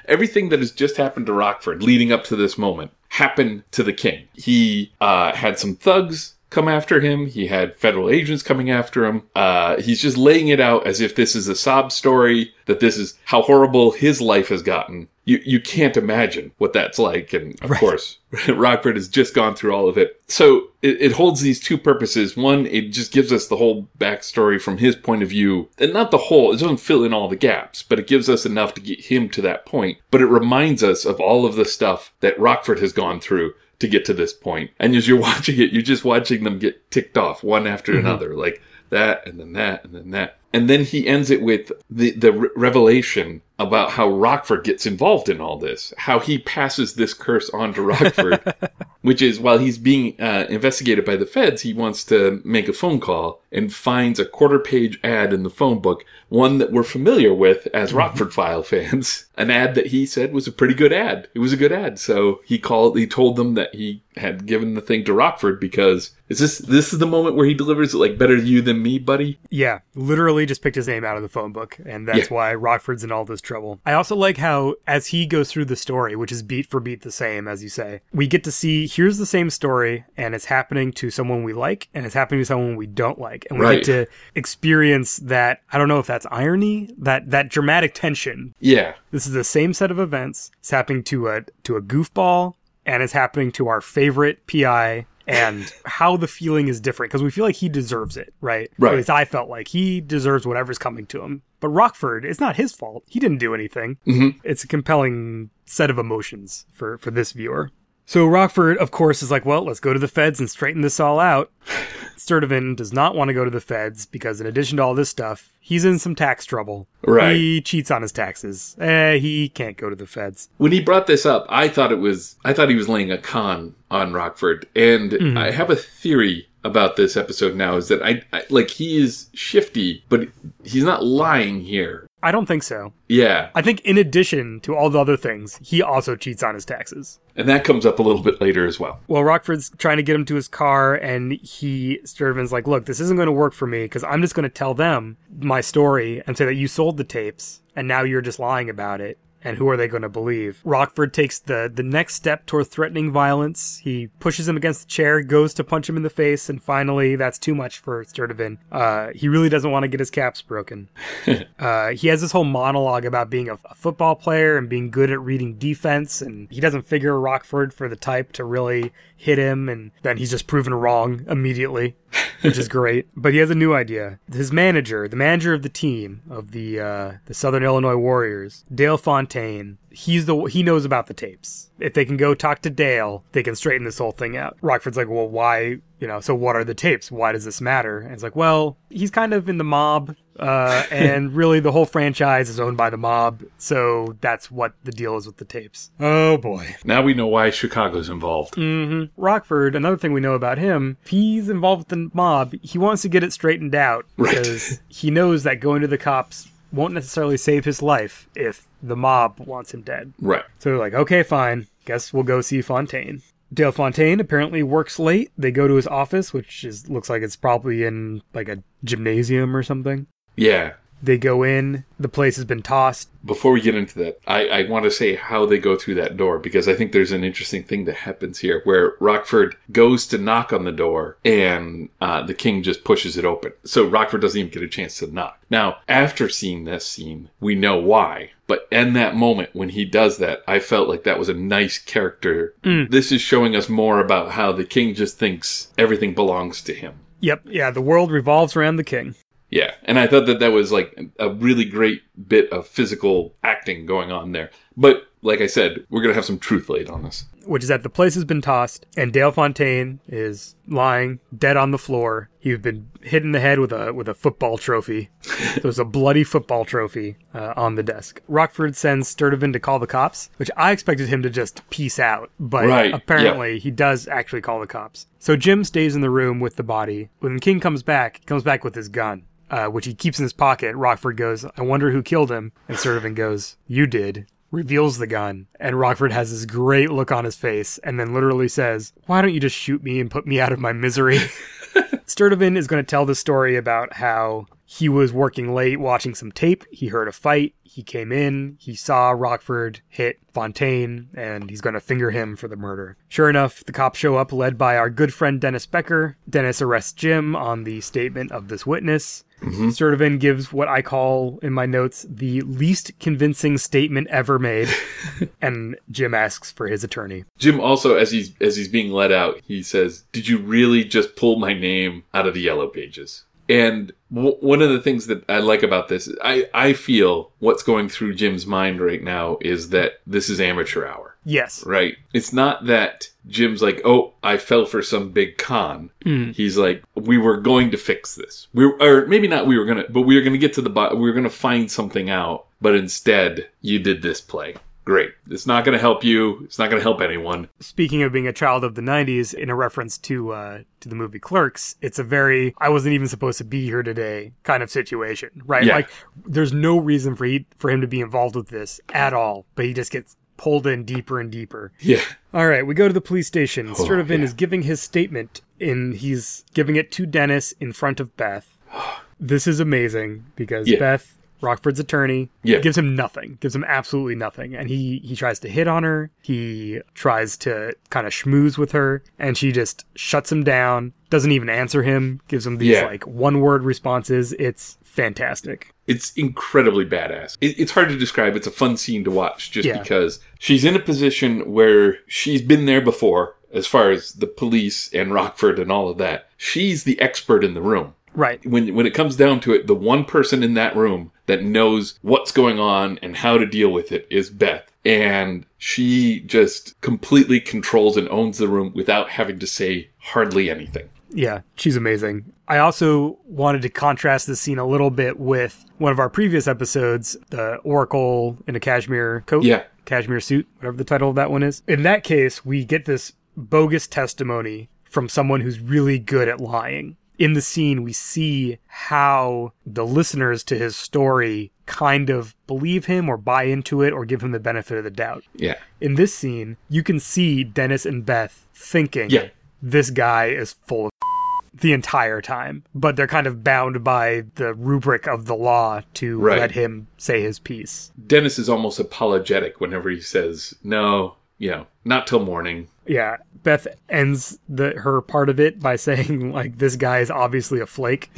Everything that has just happened to Rockford leading up to this moment happened to the king. He uh, had some thugs come after him. He had federal agents coming after him. Uh, he's just laying it out as if this is a sob story, that this is how horrible his life has gotten. You, you can't imagine what that's like. And of course, *laughs* Rockford has just gone through all of it. So it, it holds these two purposes. One, it just gives us the whole backstory from his point of view. And not the whole, it doesn't fill in all the gaps, but it gives us enough to get him to that point. But it reminds us of all of the stuff that Rockford has gone through to get to this point. And as you're *laughs* watching it, you're just watching them get ticked off one after mm-hmm. another. Like that, and then that, and then that. And then he ends it with the, the re- revelation about how Rockford gets involved in all this, how he passes this curse on to Rockford, *laughs* which is while he's being uh, investigated by the feds, he wants to make a phone call and finds a quarter page ad in the phone book, one that we're familiar with as Rockford File fans, an ad that he said was a pretty good ad. It was a good ad. So he called, he told them that he had given the thing to Rockford because is this, this is the moment where he delivers it like better you than me, buddy? Yeah, literally just picked his name out of the phone book, and that's Yeah. why Rockford's in all this trouble. I also like how, as he goes through the story, which is beat for beat the same, as you say, we get to see here's the same story, and it's happening to someone we like, and it's happening to someone we don't like, and we Right. get to experience that. I don't know if that's irony, that that dramatic tension. Yeah. This is the same set of events. It's happening to a to a goofball, and it's happening to our favorite PI. And *laughs* how the feeling is different because we feel like he deserves it, right? Right. At least I felt like he deserves whatever's coming to him. But Rockford, it's not his fault. He didn't do anything. Mhm. It's a compelling set of emotions for for this viewer. So Rockford, of course, is like, well, let's go to the feds and straighten this all out. *sighs* Sturtevant does not want to go to the feds because, in addition to all this stuff, he's in some tax trouble. Right. He cheats on his taxes. Eh, he can't go to the feds. When he brought this up, I thought it was I thought he was laying a con on Rockford, and I have a theory about this episode now is that I, I like he is shifty, but he's not lying here. I don't think so. Yeah, I think, in addition to all the other things, he also cheats on his taxes. and that comes up a little bit later as well. Well, Rockford's trying to get him to his car, and he Sturtevant's like, "Look, this isn't going to work for me because I'm just going to tell them my story and say that you sold the tapes, and now you're just lying about it." And who are they going to believe? Rockford takes the the next step toward threatening violence. He pushes him against the chair, goes to punch him in the face, and finally, that's too much for Sturtevant. Uh, he really doesn't want to get his caps broken. *laughs* Uh, he has this whole monologue about being a, a football player and being good at reading defense, and he doesn't figure Rockford for the type to really hit him, and then he's just proven wrong immediately, which is great. *laughs* But he has a new idea. His manager, the manager of the team of the uh, the Southern Illinois Warriors, Dale Fontaine, he's the he knows about the tapes. If they can go talk to Dale, they can straighten this whole thing out. Rockford's like, well, why? You know, so what are the tapes? Why does this matter? And it's like, well, he's kind of in the mob, uh, *laughs* and really the whole franchise is owned by the mob, so that's what the deal is with the tapes. Oh boy. Now we know why Chicago's involved. hmm Rockford, another thing we know about him, if he's involved with the mob, he wants to get it straightened out Right. because he knows that going to the cops won't necessarily save his life if the mob wants him dead. Right. So they're like, okay, fine. Guess we'll go see Fontaine. Dale Fontaine apparently works late. They go to his office, which is looks like it's probably in like a gymnasium or something. Yeah. They go in. The place has been tossed. Before we get into that, I, I want to say how they go through that door because I think there's an interesting thing that happens here where Rockford goes to knock on the door and uh, the king just pushes it open. So Rockford doesn't even get a chance to knock. Now, after seeing this scene, we know why. But in that moment when he does that, I felt like that was a nice character. This is showing us more about how the king just thinks everything belongs to him. Yep, yeah, the world revolves around the king. Yeah, and I thought that that was like a really great bit of physical acting going on there. But like I said, we're gonna have some truth laid on this. which is that the place has been tossed and Dale Fontaine is lying dead on the floor. He's been hit in the head with a with a football trophy. *laughs* There's a bloody football trophy uh, on the desk. Rockford sends Sturtevant to call the cops, which I expected him to just peace out, but Right, apparently he does actually call the cops. So Jim stays in the room with the body. When King comes back, he comes back with his gun. Uh, which he keeps in his pocket. Rockford goes, I wonder who killed him. And Sturtevant goes, You did reveals the gun, and Rockford has this great look on his face, and then literally says, Why don't you just shoot me and put me out of my misery? *laughs* Sturtevant is going to tell the story about how he was working late watching some tape. He heard a fight. He came in. He saw Rockford hit Fontaine, and he's going to finger him for the murder. Sure enough, the cops show up, led by our good friend Dennis Becker. Dennis arrests Jim on the statement of this witness. Mm-hmm. Sturtevant gives what I call in my notes the least convincing statement ever made, *laughs* and Jim asks for his attorney. Jim also, as he's as he's being let out, he says, "Did you really just pull my name out of the yellow pages?" And w- one of the things that I like about this, I I feel what's going through Jim's mind right now is that this is amateur hour. Yes. Right. It's not that Jim's like, oh, I fell for some big con. Hmm. He's like, we were going to fix this. We were, or maybe not we were going to, but we were going to get to the bottom. We were going to find something out. But instead, you did this play. Great. It's not going to help you. It's not going to help anyone. Speaking of being a child of the '90s, in a reference to uh, to the movie Clerks, it's a very "I wasn't even supposed to be here today" kind of situation, right? Yeah. Like, there's no reason for he for him to be involved with this at all, but he just gets pulled in deeper and deeper. Yeah. All right, we go to the police station. Sturtevant yeah. is giving his statement, and he's giving it to Dennis in front of Beth. *sighs* This is amazing because Yeah. Beth Rockford's attorney. Yeah. Gives him nothing. Gives him absolutely nothing. And he he tries to hit on her. He tries to kind of schmooze with her, and she just shuts him down. Doesn't even answer him. Gives him these Yeah. like one word responses. It's fantastic. It's incredibly badass. It, it's hard to describe. It's a fun scene to watch just Yeah. because she's in a position where she's been there before, as far as the police and Rockford and all of that. She's the expert in the room. Right. When when it comes down to it, the one person in that room that knows what's going on and how to deal with it is Beth. And she just completely controls and owns the room without having to say hardly anything. Yeah, she's amazing. I also wanted to contrast this scene a little bit with one of our previous episodes, the Oracle in a cashmere coat. Yeah. Cashmere suit, whatever the title of that one is. In that case, we get this bogus testimony from someone who's really good at lying. In the scene, we see how the listeners to his story kind of believe him or buy into it or give him the benefit of the doubt. Yeah. In this scene, you can see Dennis and Beth thinking Yeah. this guy is full of *laughs* the entire time, but they're kind of bound by the rubric of the law to Right. let him say his piece. Dennis is almost apologetic whenever he says, no, know, not till morning. Yeah, Beth ends the her part of it by *laughs* saying like this guy is obviously a flake.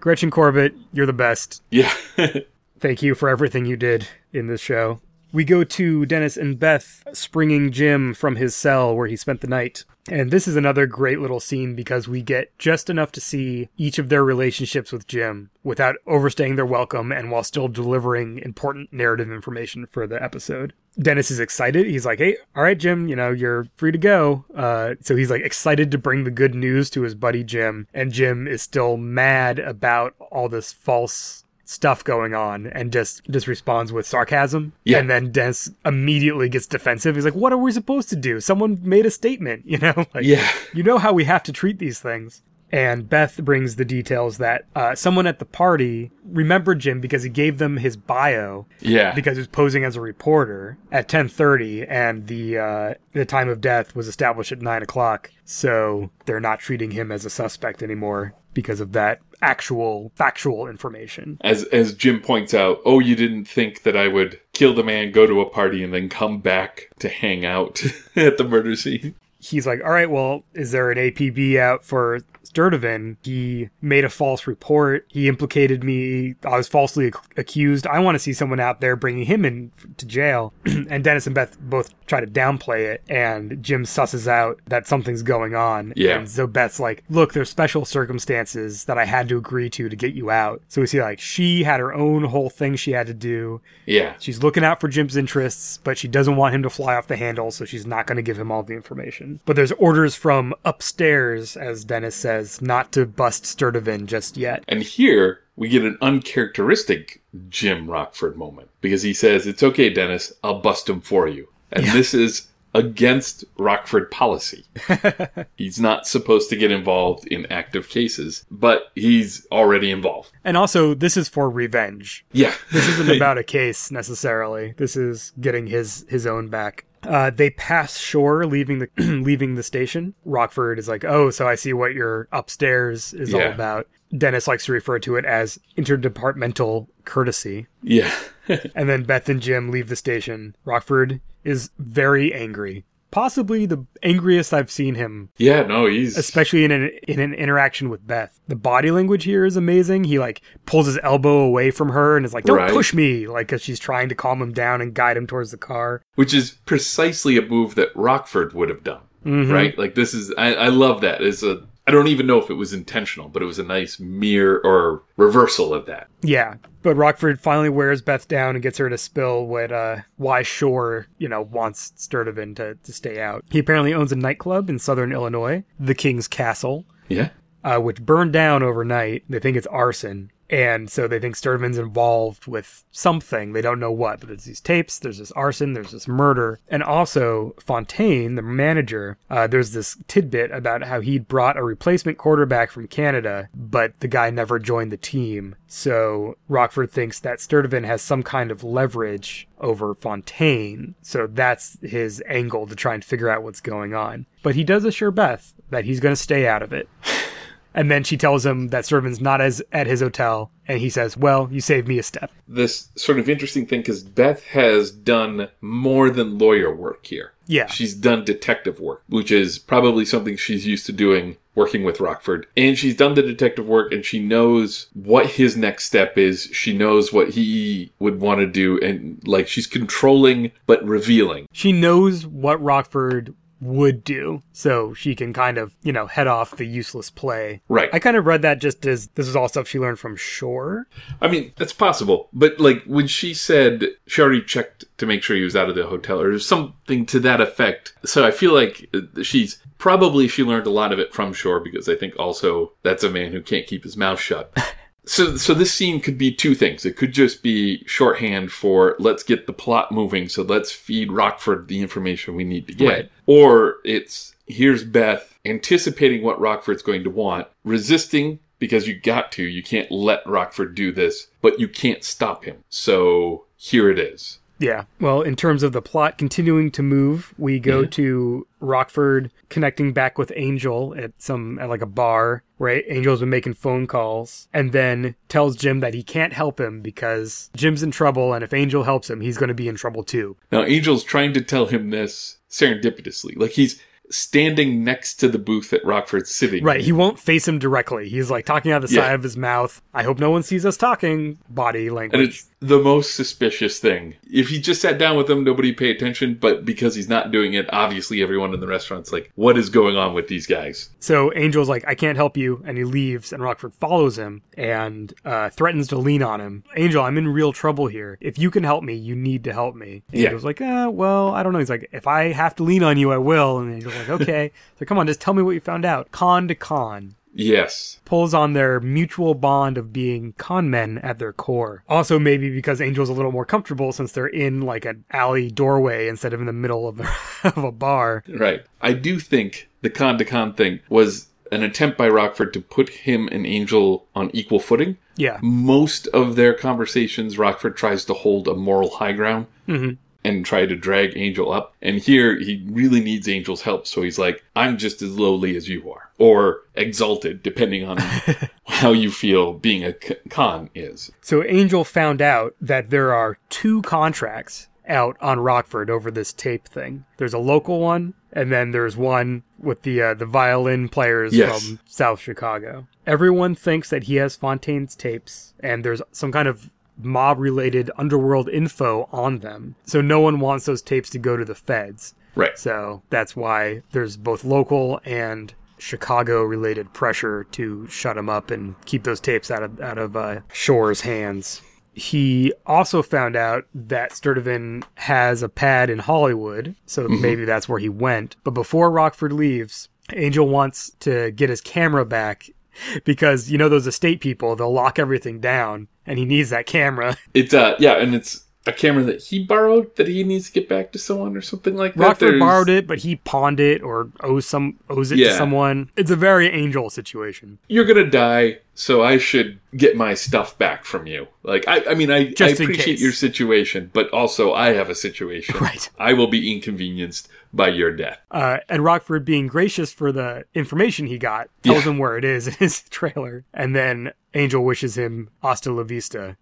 Gretchen Corbett, you're the best. Yeah. *laughs* Thank you for everything you did in this show. We go to Dennis and Beth springing Jim from his cell where he spent the night. And this is another great little scene because we get just enough to see each of their relationships with Jim without overstaying their welcome and while still delivering important narrative information for the episode. Dennis is excited. He's like, hey, all right, Jim, you know, you're free to go. Uh, so he's like excited to bring the good news to his buddy Jim. And Jim is still mad about all this false stuff going on and just just responds with sarcasm Yeah. and then Dennis immediately gets defensive he's like what are we supposed to do someone made a statement *laughs* you know like Yeah. you know how we have to treat these things and Beth brings the details that uh, someone at the party remembered Jim because he gave them his bio Yeah. because he was posing as a reporter at 10:30, and the uh, the time of death was established at nine o'clock. So they're not treating him as a suspect anymore because of that actual factual information. as as Jim points out, oh, you didn't think that I would kill the man, go to a party, and then come back to hang out *laughs* at the murder scene. He's like, "All right, well, is there an APB out for Sturtevant? He made a false report. He implicated me. I was falsely ac- accused. I want to see someone out there bringing him in f- to jail." *clears throat* and Dennis and Beth both try to downplay it, and Jim susses out that something's going on. Yeah. And so Beth's like, "Look, there's special circumstances that I had to agree to to get you out." So we see like she had her own whole thing she had to do. Yeah. She's looking out for Jim's interests, but she doesn't want him to fly off the handle, so she's not going to give him all the information. But there's orders from upstairs, as Dennis says, not to bust Sturtevant just yet. And here we get an uncharacteristic Jim Rockford moment because he says, It's okay, Dennis, I'll bust him for you. And this is against Rockford policy. *laughs* he's not supposed to get involved in active cases, but he's already involved. And also, this is for revenge. Yeah. This isn't *laughs* about a case necessarily. This is getting his his own back. Uh, they pass shore, leaving the *clears throat* leaving the station. Rockford is like, "Oh, so I see what your upstairs is all about." Dennis likes to refer to it as interdepartmental courtesy. yeah. *laughs* And then Beth and Jim leave the station. Rockford is very angry. Possibly the angriest I've seen him, yeah, no, he's. especially in an in an interaction with Beth. The body language here is amazing. He like pulls his elbow away from her and is like, "Don't Right. push me!" Like, cause she's trying to calm him down and guide him towards the car. which is precisely a move that Rockford would have done, mm-hmm. right? Like this is, I, I love that. It's a, I don't even know if it was intentional, but it was a nice mirror or reversal of that. Yeah, but Rockford finally wears Beth down and gets her to spill what uh, why Shore, you know, wants Sturtevant to, to stay out. He apparently owns a nightclub in southern Illinois, the King's Castle. Yeah, uh, which burned down overnight. They think it's arson. And so they think Sturtevant's involved with something. They don't know what, but there's these tapes, there's this arson, there's this murder. And also, Fontaine, the manager, uh, there's this tidbit about how he'd brought a replacement quarterback from Canada, but the guy never joined the team. So Rockford thinks that Sturtevant has some kind of leverage over Fontaine. So that's his angle to try and figure out what's going on. But he does assure Beth that he's going to stay out of it. *laughs* And then she tells him that Sturtevant's not as at his hotel, and he says, "Well, you saved me a step." This sort of interesting thing because Beth has done more than lawyer work here. Yeah. She's done detective work, which is probably something she's used to doing working with Rockford. And she's done the detective work and she knows what his next step is. She knows what he would want to do. And like she's controlling but revealing. She knows what Rockford would do, so she can kind of, you know, head off the useless play. Right. I kind of read that just as this is all stuff she learned from Shore. I mean, that's possible. But like when she said she already checked to make sure he was out of the hotel or something to that effect. So I feel like uh, she's probably she learned a lot of it from Shore because I think also that's a man who can't keep his mouth shut. *laughs* So, so this scene could be two things. It could just be shorthand for let's get the plot moving. So let's feed Rockford the information we need to get. Right. Or it's here's Beth anticipating what Rockford's going to want, resisting because you got to. You can't let Rockford do this, but you can't stop him. So here it is. Yeah. Well, in terms of the plot continuing to move, we go Mm-hmm. to Rockford connecting back with Angel at some at like a bar, right? Angel's been making phone calls and then tells Jim that he can't help him because Jim's in trouble and if Angel helps him, he's going to be in trouble too. Now, Angel's trying to tell him this serendipitously. Like he's standing next to the booth that Rockford's sitting. Right, he won't face him directly. He's like talking out the Yeah. side of his mouth. I hope no one sees us talking. Body And language. The most suspicious thing. If he just sat down with them, nobody pay attention. But because he's not doing it, obviously everyone in the restaurant's like, "What is going on with these guys?" So Angel's like, I can't help you, and he leaves, and Rockford follows him and uh, threatens to lean on him. Angel, I'm in real trouble here. If you can help me, you need to help me. Yeah. Angel's like, uh, well, I don't know. He's like, if I have to lean on you, I will. And then Angel's like, okay. *laughs* so come on, just tell me what you found out. Con to con. Yes, Pulls on their mutual bond of being con men at their core. Also, maybe because Angel's a little more comfortable since they're in like an alley doorway instead of in the middle of, *laughs* of a bar. right. I do think the con to con thing was an attempt by Rockford to put him and Angel on equal footing. Yeah. Most of their conversations, Rockford tries to hold a moral high ground. Mm-hmm. And try to drag Angel up. And here he really needs Angel's help. So he's like, I'm just as lowly as you are, or exalted, depending on *laughs* how you feel being a con is. So Angel found out that there are two contracts out on Rockford over this tape thing. There's a local one, and then there's one with the uh, the violin players Yes. from South Chicago. Everyone thinks that he has Fontaine's tapes, and there's some kind of mob related underworld info on them. So no one wants those tapes to go to the feds. Right. So that's why there's both local and Chicago related pressure to shut him up and keep those tapes out of out of uh, Shore's hands. He also found out that Sturtevant has a pad in Hollywood, so maybe that's where he went. But before Rockford leaves, Angel wants to get his camera back because you know those estate people, they'll lock everything down and he needs that camera. *laughs* It's uh yeah, and it's a camera that he borrowed that he needs to get back to someone or something like that. Rockford There's- borrowed it, but he pawned it or owes some owes it to someone. It's a very angel situation. You're gonna die, so I should get my stuff back from you. Like I, I mean, I, I appreciate case. your situation, but also I have a situation. *laughs* Right. I will be inconvenienced by your death. Uh, and Rockford, being gracious for the information he got, tells Yeah. him where it is *laughs* in his trailer. And then Angel wishes him hasta la vista.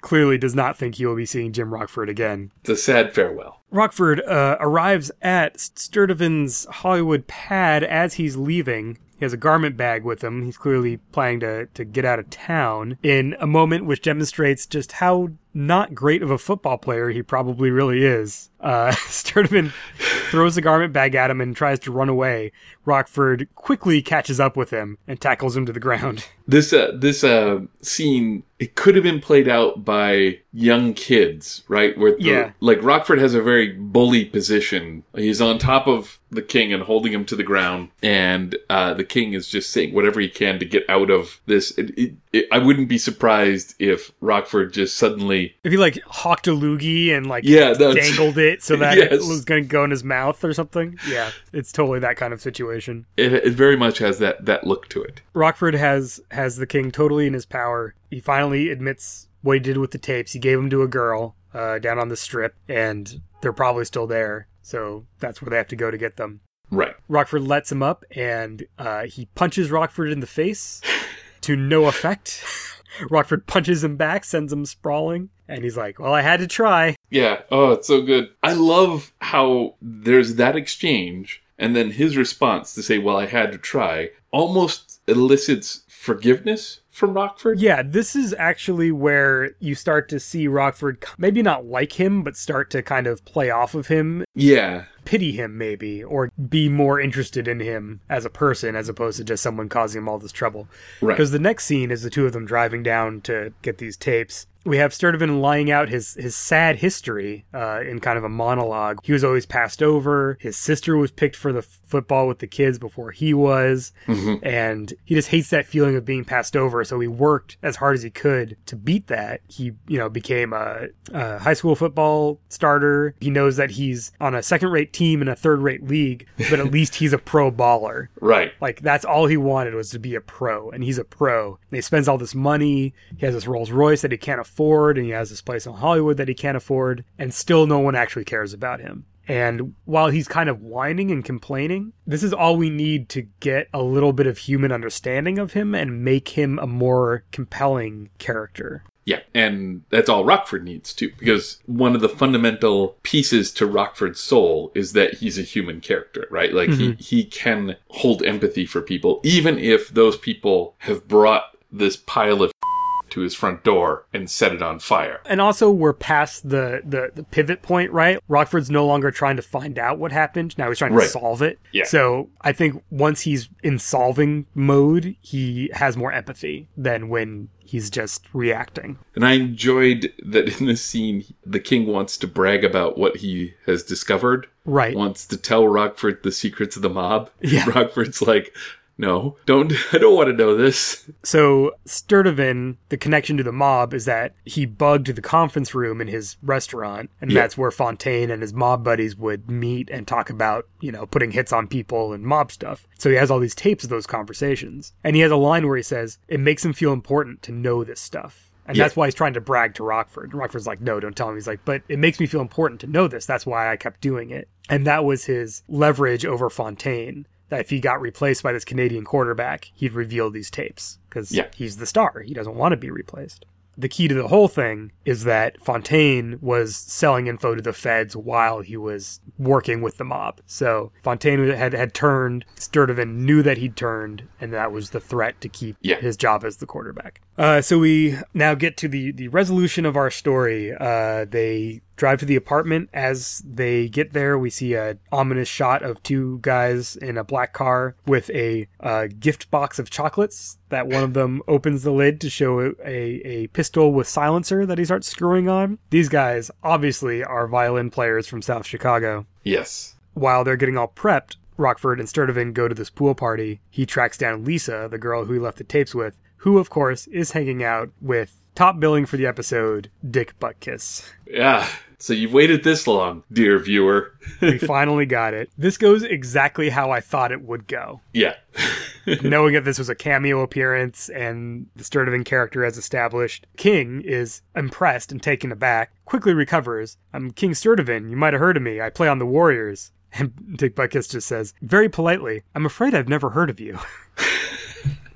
Clearly does not think he will be seeing Jim Rockford again. It's a sad farewell. Rockford uh, arrives at Sturtevant's Hollywood pad as he's leaving. He has a garment bag with him. He's clearly planning to, to get out of town in a moment which demonstrates just how not great of a football player he probably really is. Uh, *laughs* Sturtevant throws the garment bag at him and tries to run away. Rockford quickly catches up with him and tackles him to the ground. *laughs* This uh this uh scene it could have been played out by young kids, right? Where the, Yeah. like Rockford has a very bully position. He's on top of the king and holding him to the ground, and uh, the king is just saying whatever he can to get out of this. It, it, it, I wouldn't be surprised if Rockford just suddenly If he like hawked a loogie and like Yeah, that's- *laughs* dangled it so that it was going to go in his mouth or something. Yeah, it's totally that kind of situation. it, it very much has that that look to it. Rockford has has the king totally in his power. He finally admits what he did with the tapes. He gave them to a girl uh, down on the strip, and they're probably still there. So that's where they have to go to get them. Right. Rockford lets him up and uh, he punches Rockford in the face to no effect. Rockford punches him back, sends him sprawling, and he's like, Well, I had to try. Yeah. Oh, it's so good. I love how there's that exchange, and then his response to say, Well, I had to try, almost elicits forgiveness from Rockford. Yeah, this is actually where you start to see Rockford maybe not like him, but start to kind of play off of him, Yeah. pity him maybe, or be more interested in him as a person as opposed to just someone causing him all this trouble. Right. Because the next scene is the two of them driving down to get these tapes. We have Sturtevant lying out his, his sad history uh, in kind of a monologue. He was always passed over. His sister was picked for the f- football with the kids before he was. And he just hates that feeling of being passed over. So he worked as hard as he could to beat that. He, you know, became a, a high school football starter. He knows that he's on a second rate team in a third rate league, but at *laughs* least he's a pro baller. Right. Like that's all he wanted was to be a pro, and he's a pro. And he spends all this money. He has this Rolls Royce that he can't afford, and he has this place in Hollywood that he can't afford, and still no one actually cares about him. And while he's kind of whining and complaining, this is all we need to get a little bit of human understanding of him and make him a more compelling character. Yeah, and that's all Rockford needs too, because one of the fundamental pieces to Rockford's soul is that he's a human character, right? Like he mm-hmm. he can hold empathy for people, even if those people have brought this pile of to his front door and set it on fire. And also, we're past the, the, the pivot point, right? Rockford's no longer trying to find out what happened. Now he's trying to solve it. Yeah. So I think once he's in solving mode, he has more empathy than when he's just reacting. And I enjoyed that in this scene, the king wants to brag about what he has discovered, Right. wants to tell Rockford the secrets of the mob. Yeah. *laughs* Rockford's like, no, don't, *laughs* I don't want to know this. So Sturtevant, the connection to the mob is that he bugged the conference room in his restaurant, and Yeah. that's where Fontaine and his mob buddies would meet and talk about, you know, putting hits on people and mob stuff. So he has all these tapes of those conversations. And he has a line where he says, It makes him feel important to know this stuff. And Yeah. that's why he's trying to brag to Rockford. And Rockford's like, no, don't tell him. He's like, but it makes me feel important to know this. That's why I kept doing it. And that was his leverage over Fontaine. That if he got replaced by this Canadian quarterback, he'd reveal these tapes because Yeah. he's the star. He doesn't want to be replaced. The key to the whole thing is that Fontaine was selling info to the feds while he was working with the mob. So Fontaine had, had turned, Sturtevant knew that he'd turned, and that was the threat to keep Yeah. his job as the quarterback. Uh, so we now get to the, the resolution of our story. Uh, they drive to the apartment. As they get there, we see a ominous shot of two guys in a black car with a uh, gift box of chocolates. That one of them *laughs* opens the lid to show a, a pistol with silencer that he starts screwing on. These guys obviously are violin players from South Chicago. Yes. While they're getting all prepped, Rockford and Sturtevant go to this pool party. He tracks down Lisa, the girl who he left the tapes with, who, of course, is hanging out with top billing for the episode, Dick Butkus. Yeah. So you've waited this long, dear viewer. We *laughs* finally got it. This goes exactly how I thought it would go. yeah. *laughs* Knowing that this was a cameo appearance and the Sturtevant character as established, King is impressed and taken aback, quickly recovers. I'm King Sturtevant. You might have heard of me. I play on the Warriors. *laughs* And Dick Butkus just says, very politely, I'm afraid I've never heard of you.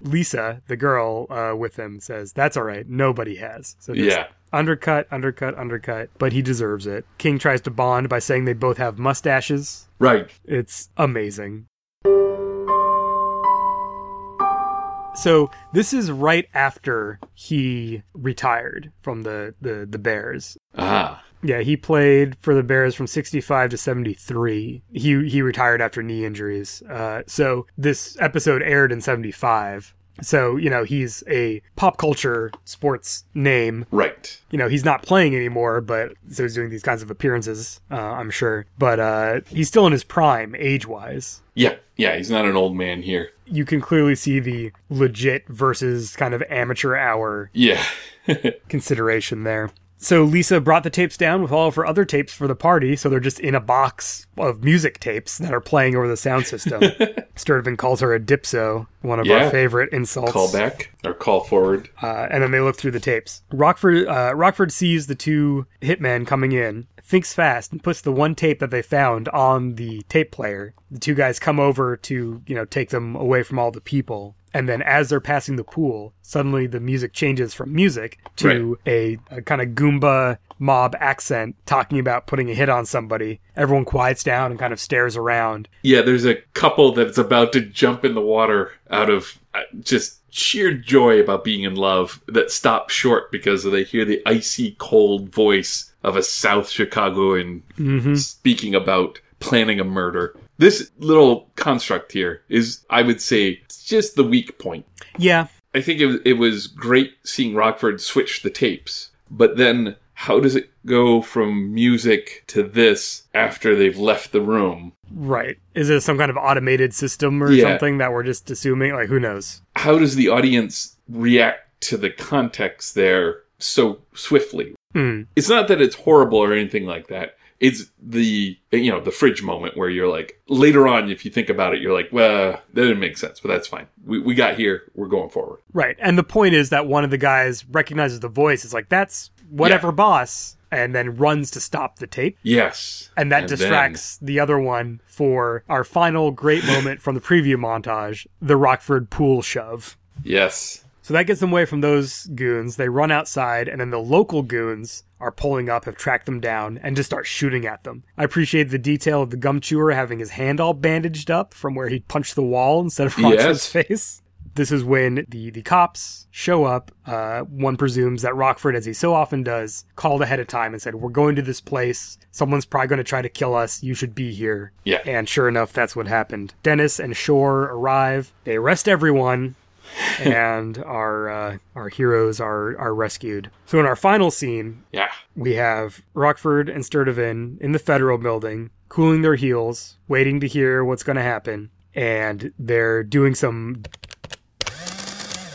Lisa, the girl uh, with him, says, That's all right. Nobody has. So Yeah. undercut, undercut, undercut. But he deserves it. King tries to bond by saying they both have mustaches. Right. It's amazing. So this is right after he retired from the, the, the Bears. Ah. Yeah, he played for the Bears from 65 to 73. He he retired after knee injuries. Uh, so this episode aired in 75. So, you know, he's a pop culture sports name. Right. You know, he's not playing anymore, but so he's doing these kinds of appearances, uh, I'm sure. But uh, he's still in his prime age wise. Yeah. Yeah. He's not an old man here. You can clearly see the legit versus kind of amateur hour Yeah. *laughs* consideration there. So Lisa brought the tapes down with all of her other tapes for the party, so they're just in a box of music tapes that are playing over the sound system. *laughs* Sturtevant calls her a dipso. one of Yeah. our favorite insults. Call back or call forward. Uh, and then they look through the tapes. Rockford uh, Rockford sees the two hitmen coming in, thinks fast, and puts the one tape that they found on the tape player. The two guys come over to you know take them away from all the people. And then, as they're passing the pool, suddenly the music changes from music to a, a kind of Goomba mob accent talking about putting a hit on somebody. Everyone quiets down and kind of stares around. Yeah, there's a couple that's about to jump in the water out of uh, just sheer joy about being in love that stop short because they hear the icy cold voice of a South Chicagoan speaking about planning a murder. This little construct here is, I would say, just the weak point. Yeah, I think it was, it was great seeing Rockford switch the tapes, but then how does it go from music to this after they've left the room? right. Is it some kind of automated system or Yeah. something that we're just assuming? Like, who knows? How does the audience react to the context there so swiftly? Hmm. It's not that it's horrible or anything like that. It's the you know the fridge moment where you're like later on if you think about it you're like well that didn't make sense but that's fine we, we got here we're going forward Right. And the point is that one of the guys recognizes the voice. It's like, that's whatever Yeah. boss. And then runs to stop the tape. yes And that then- distracts the other one for our final great moment from the preview montage the Rockford pool shove. yes So that gets them away from those goons. They run outside, and then the local goons are pulling up, have tracked them down, and just start shooting at them. I appreciate the detail of the gum chewer having his hand all bandaged up from where he punched the wall instead of *laughs* Rockford's Yes. face. This is when the, the cops show up. Uh, one presumes that Rockford, as he so often does, called ahead of time and said, We're going to this place. Someone's probably going to try to kill us. You should be here. Yeah. And sure enough, that's what happened. Dennis and Shore arrive. They arrest everyone *laughs* and our uh, our heroes are are rescued. So in our final scene, yeah we have Rockford and Sturtevant in the federal building, cooling their heels, waiting to hear what's going to happen, and they're doing some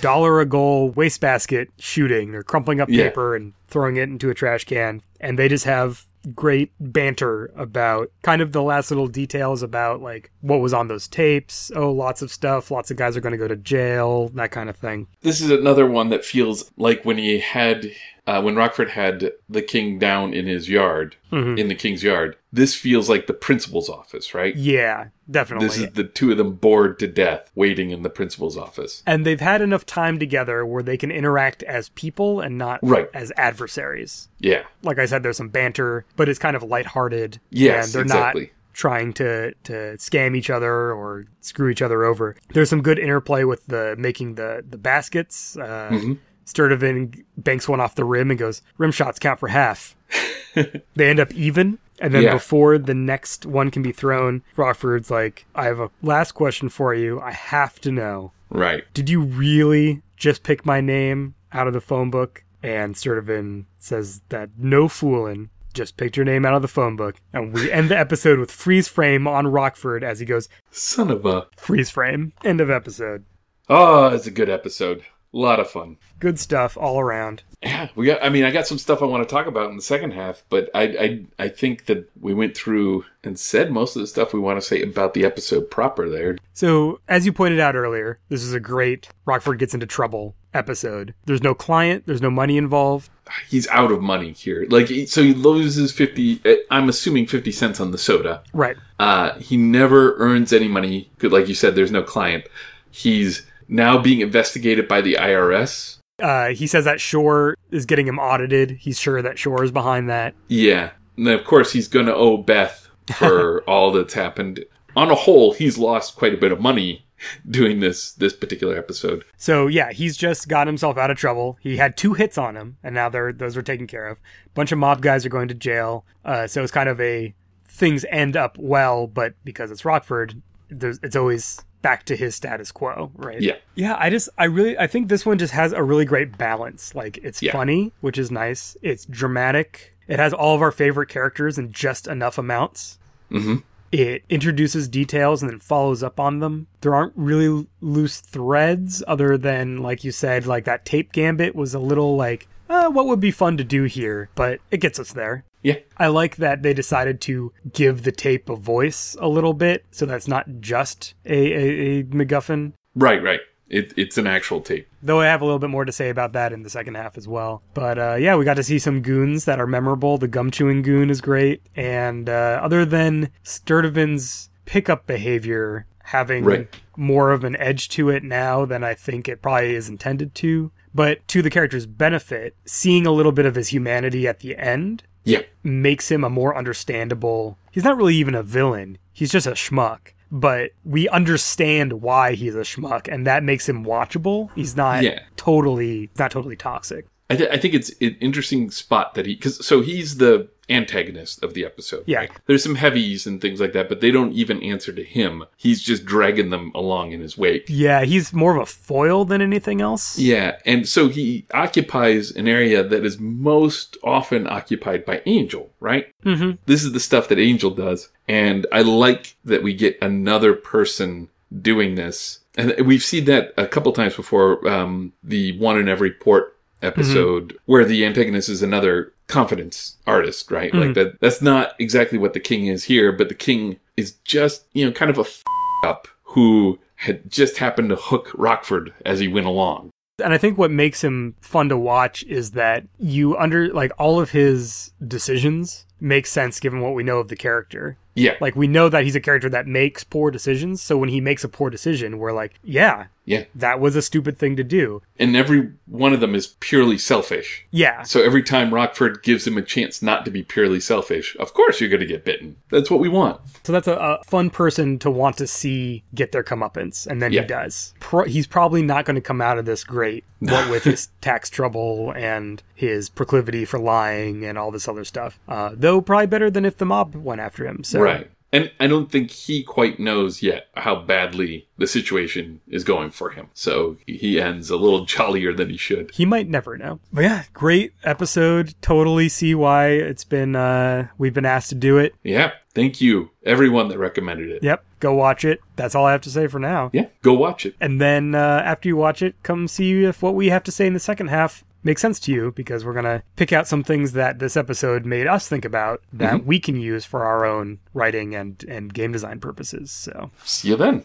dollar a goal wastebasket shooting. They're crumpling up Yeah. paper and throwing it into a trash can, and they just have great banter about kind of the last little details about like what was on those tapes. Oh, lots of stuff. Lots of guys are going to go to jail. That kind of thing. This is another one that feels like when he had, uh, when Rockford had the king down in his yard, in the king's yard. This feels like the principal's office, right? Yeah, definitely. This is the two of them bored to death, waiting in the principal's office. and they've had enough time together where they can interact as people and not Right. as adversaries. Yeah, Like I said, there's some banter, but it's kind of lighthearted. Yes, and they're exactly. not trying to to scam each other or screw each other over. There's some good interplay with the making the the baskets. Uh, Mm-hmm. Sturtevant banks one off the rim and goes, "Rim shots count for half." *laughs* they end up even. And then Yeah. before the next one can be thrown, Rockford's like, I have a last question for you. I have to know. right. Did you really just pick my name out of the phone book? And Sturtevant says that no fooling, just picked your name out of the phone book. And we end the episode with freeze frame on Rockford as he goes, Son of a. freeze frame. End of episode. Oh, it's a good episode. A lot of fun. Good stuff all around. Yeah, we got. I mean, I got some stuff I want to talk about in the second half, but I, I, I think that we went through and said most of the stuff we want to say about the episode proper. There, So, as you pointed out earlier, this is a great Rockford gets into trouble episode. There's no client, there's no money involved. he's out of money here. Like, so he loses fifty. eh, I'm assuming fifty cents on the soda. Right. Uh, he never earns any money. Like you said, there's no client. He's now being investigated by the IRS. Uh, he says that Shore is getting him audited. He's sure that Shore is behind that. Yeah, and of course he's going to owe Beth for *laughs* all that's happened. On a whole, he's lost quite a bit of money doing this this particular episode. So yeah, he's just got himself out of trouble. He had two hits on him, and now they're those are taken care of. bunch of mob guys are going to jail. Uh, so it's kind of a things end up well, but because it's Rockford, there's, it's always back to his status quo, right? Yeah. Yeah, I just I really I think this one just has a really great balance. Like it's Yeah. funny, which is nice. It's dramatic. It has all of our favorite characters in just enough amounts. hmm It introduces details and then follows up on them. There aren't really loose threads other than like you said like that tape gambit was a little like uh, what would be fun to do here, but it gets us there. Yeah. I like that they decided to give the tape a voice a little bit, so that's not just a, a, a MacGuffin. Right, right. It, it's an actual tape. Though I have a little bit more to say about that in the second half as well. But uh, yeah, we got to see some goons that are memorable. The gum chewing goon is great. And uh, other than Sturtevant's pickup behavior having Right. more of an edge to it now than I think it probably is intended to, but to the character's benefit, seeing a little bit of his humanity at the end Yeah. makes him a more understandable. He's not really even a villain. He's just a schmuck. But we understand why he's a schmuck, and that makes him watchable. He's not Yeah. totally not totally toxic. I, th- I think it's an interesting spot that he because so he's the antagonist of the episode. Yeah. right? There's some heavies and things like that, but they don't even answer to him. He's just dragging them along in his wake. Yeah, he's more of a foil than anything else. Yeah, and so he occupies an area that is most often occupied by Angel, right? Mm-hmm. This is the stuff that Angel does, and I like that we get another person doing this. And we've seen that a couple times before. Um, the one in every port Mm-hmm. episode, where the antagonist is another confidence artist, right? Like mm. that. That's not exactly what the king is here, but the king is just you know kind of a f- up who had just happened to hook Rockford as he went along. And I think what makes him fun to watch is that you under like all of his decisions make sense given what we know of the character. Yeah, Like we know that he's a character that makes poor decisions, so when he makes a poor decision, we're like, yeah, yeah, that was a stupid thing to do. and every one of them is purely selfish. Yeah. So every time Rockford gives him a chance not to be purely selfish, of course you're going to get bitten. That's what we want. So that's a, a fun person to want to see get their comeuppance, and then Yeah. he does. Pro- he's probably not going to come out of this great, *laughs* what with his tax trouble and his proclivity for lying and all this other stuff. Uh, though probably better than if the mob went after him. So Right. And I don't think he quite knows yet how badly the situation is going for him. So he ends a little *laughs* jollier than he should. he might never know. But yeah, great episode. Totally see why it's been uh, we've been asked to do it. Yeah. Thank you, everyone that recommended it. Yep, go watch it. That's all I have to say for now. Yeah. Go watch it. And then uh, after you watch it, come see if what we have to say in the second half makes sense to you because we're going to pick out some things that this episode made us think about that mm-hmm. we can use for our own writing and, and game design purposes. So See you then.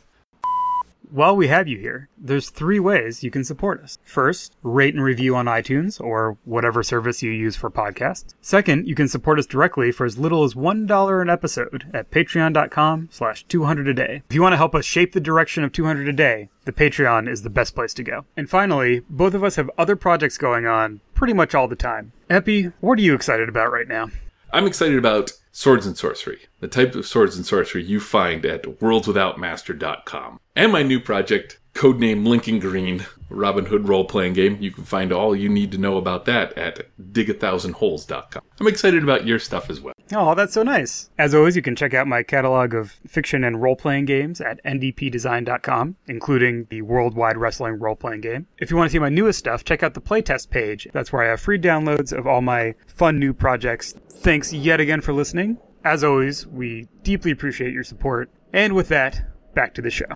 While we have you here, there's three ways you can support us. First, rate and review on iTunes or whatever service you use for podcasts. Second, you can support us directly for as little as $1 an episode at patreon.com slash 200 a day. If you want to help us shape the direction of 200 a day, the Patreon is the best place to go. And finally, both of us have other projects going on pretty much all the time. Epi, what are you excited about right now? I'm excited about swords and sorcery, the type of swords and sorcery you find at worldswithoutmaster.com. And my new project, codename Lincoln Green, Robin Hood role playing game. You can find all you need to know about that at digathousandholes.com. I'm excited about your stuff as well. Oh, that's so nice. As always, you can check out my catalog of fiction and role playing games at ndpdesign.com, including the Worldwide Wrestling role playing game. If you want to see my newest stuff, check out the playtest page. That's where I have free downloads of all my fun new projects. Thanks yet again for listening. As always, we deeply appreciate your support. And with that, back to the show.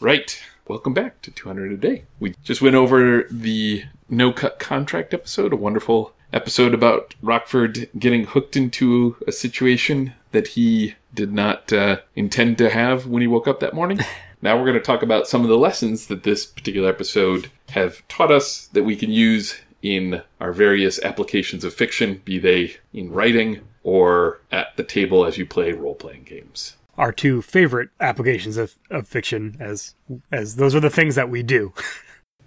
Right. Welcome back to 200 a day. We just went over the no cut contract episode, a wonderful episode about Rockford getting hooked into a situation that he did not uh, intend to have when he woke up that morning. *laughs* now we're going to talk about some of the lessons that this particular episode have taught us that we can use in our various applications of fiction, be they in writing or at the table as you play role playing games. Our two favorite applications of, of fiction, as as those are the things that we do. *laughs*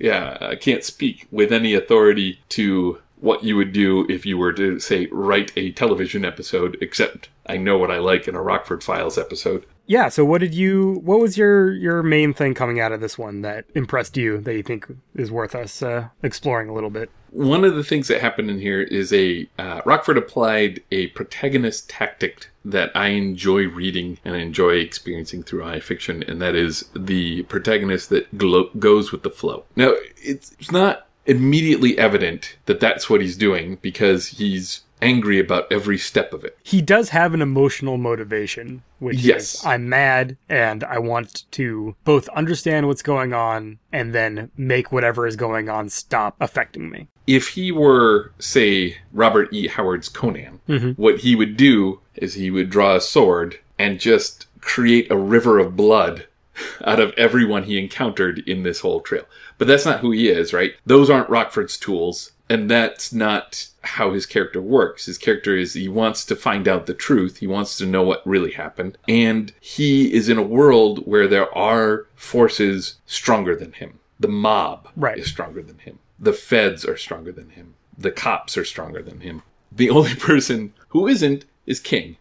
Yeah, I can't speak with any authority to what you would do if you were to, say, write a television episode, except I know what I like in a Rockford Files episode. Yeah, so what did you what was your your main thing coming out of this one that impressed you that you think is worth us uh, exploring a little bit? One of the things that happened in here is a uh, Rockford applied a protagonist tactic that I enjoy reading and enjoy experiencing through high fiction, and that is the protagonist that glo- goes with the flow. Now, it's, it's not immediately evident that that's what he's doing because he's angry about every step of it. He does have an emotional motivation, which Yes. is I'm mad and I want to both understand what's going on and then make whatever is going on stop affecting me. If he were, say, Robert E. Howard's Conan, mm-hmm. what he would do is he would draw a sword and just create a river of blood *laughs* out of everyone he encountered in this whole trail. But that's not who he is, right? Those aren't Rockford's tools. And that's not how his character works. His character is he wants to find out the truth. He wants to know what really happened. And he is in a world where there are forces stronger than him. The mob Right. is stronger than him. The feds are stronger than him. The cops are stronger than him. The *laughs* only person who isn't is King.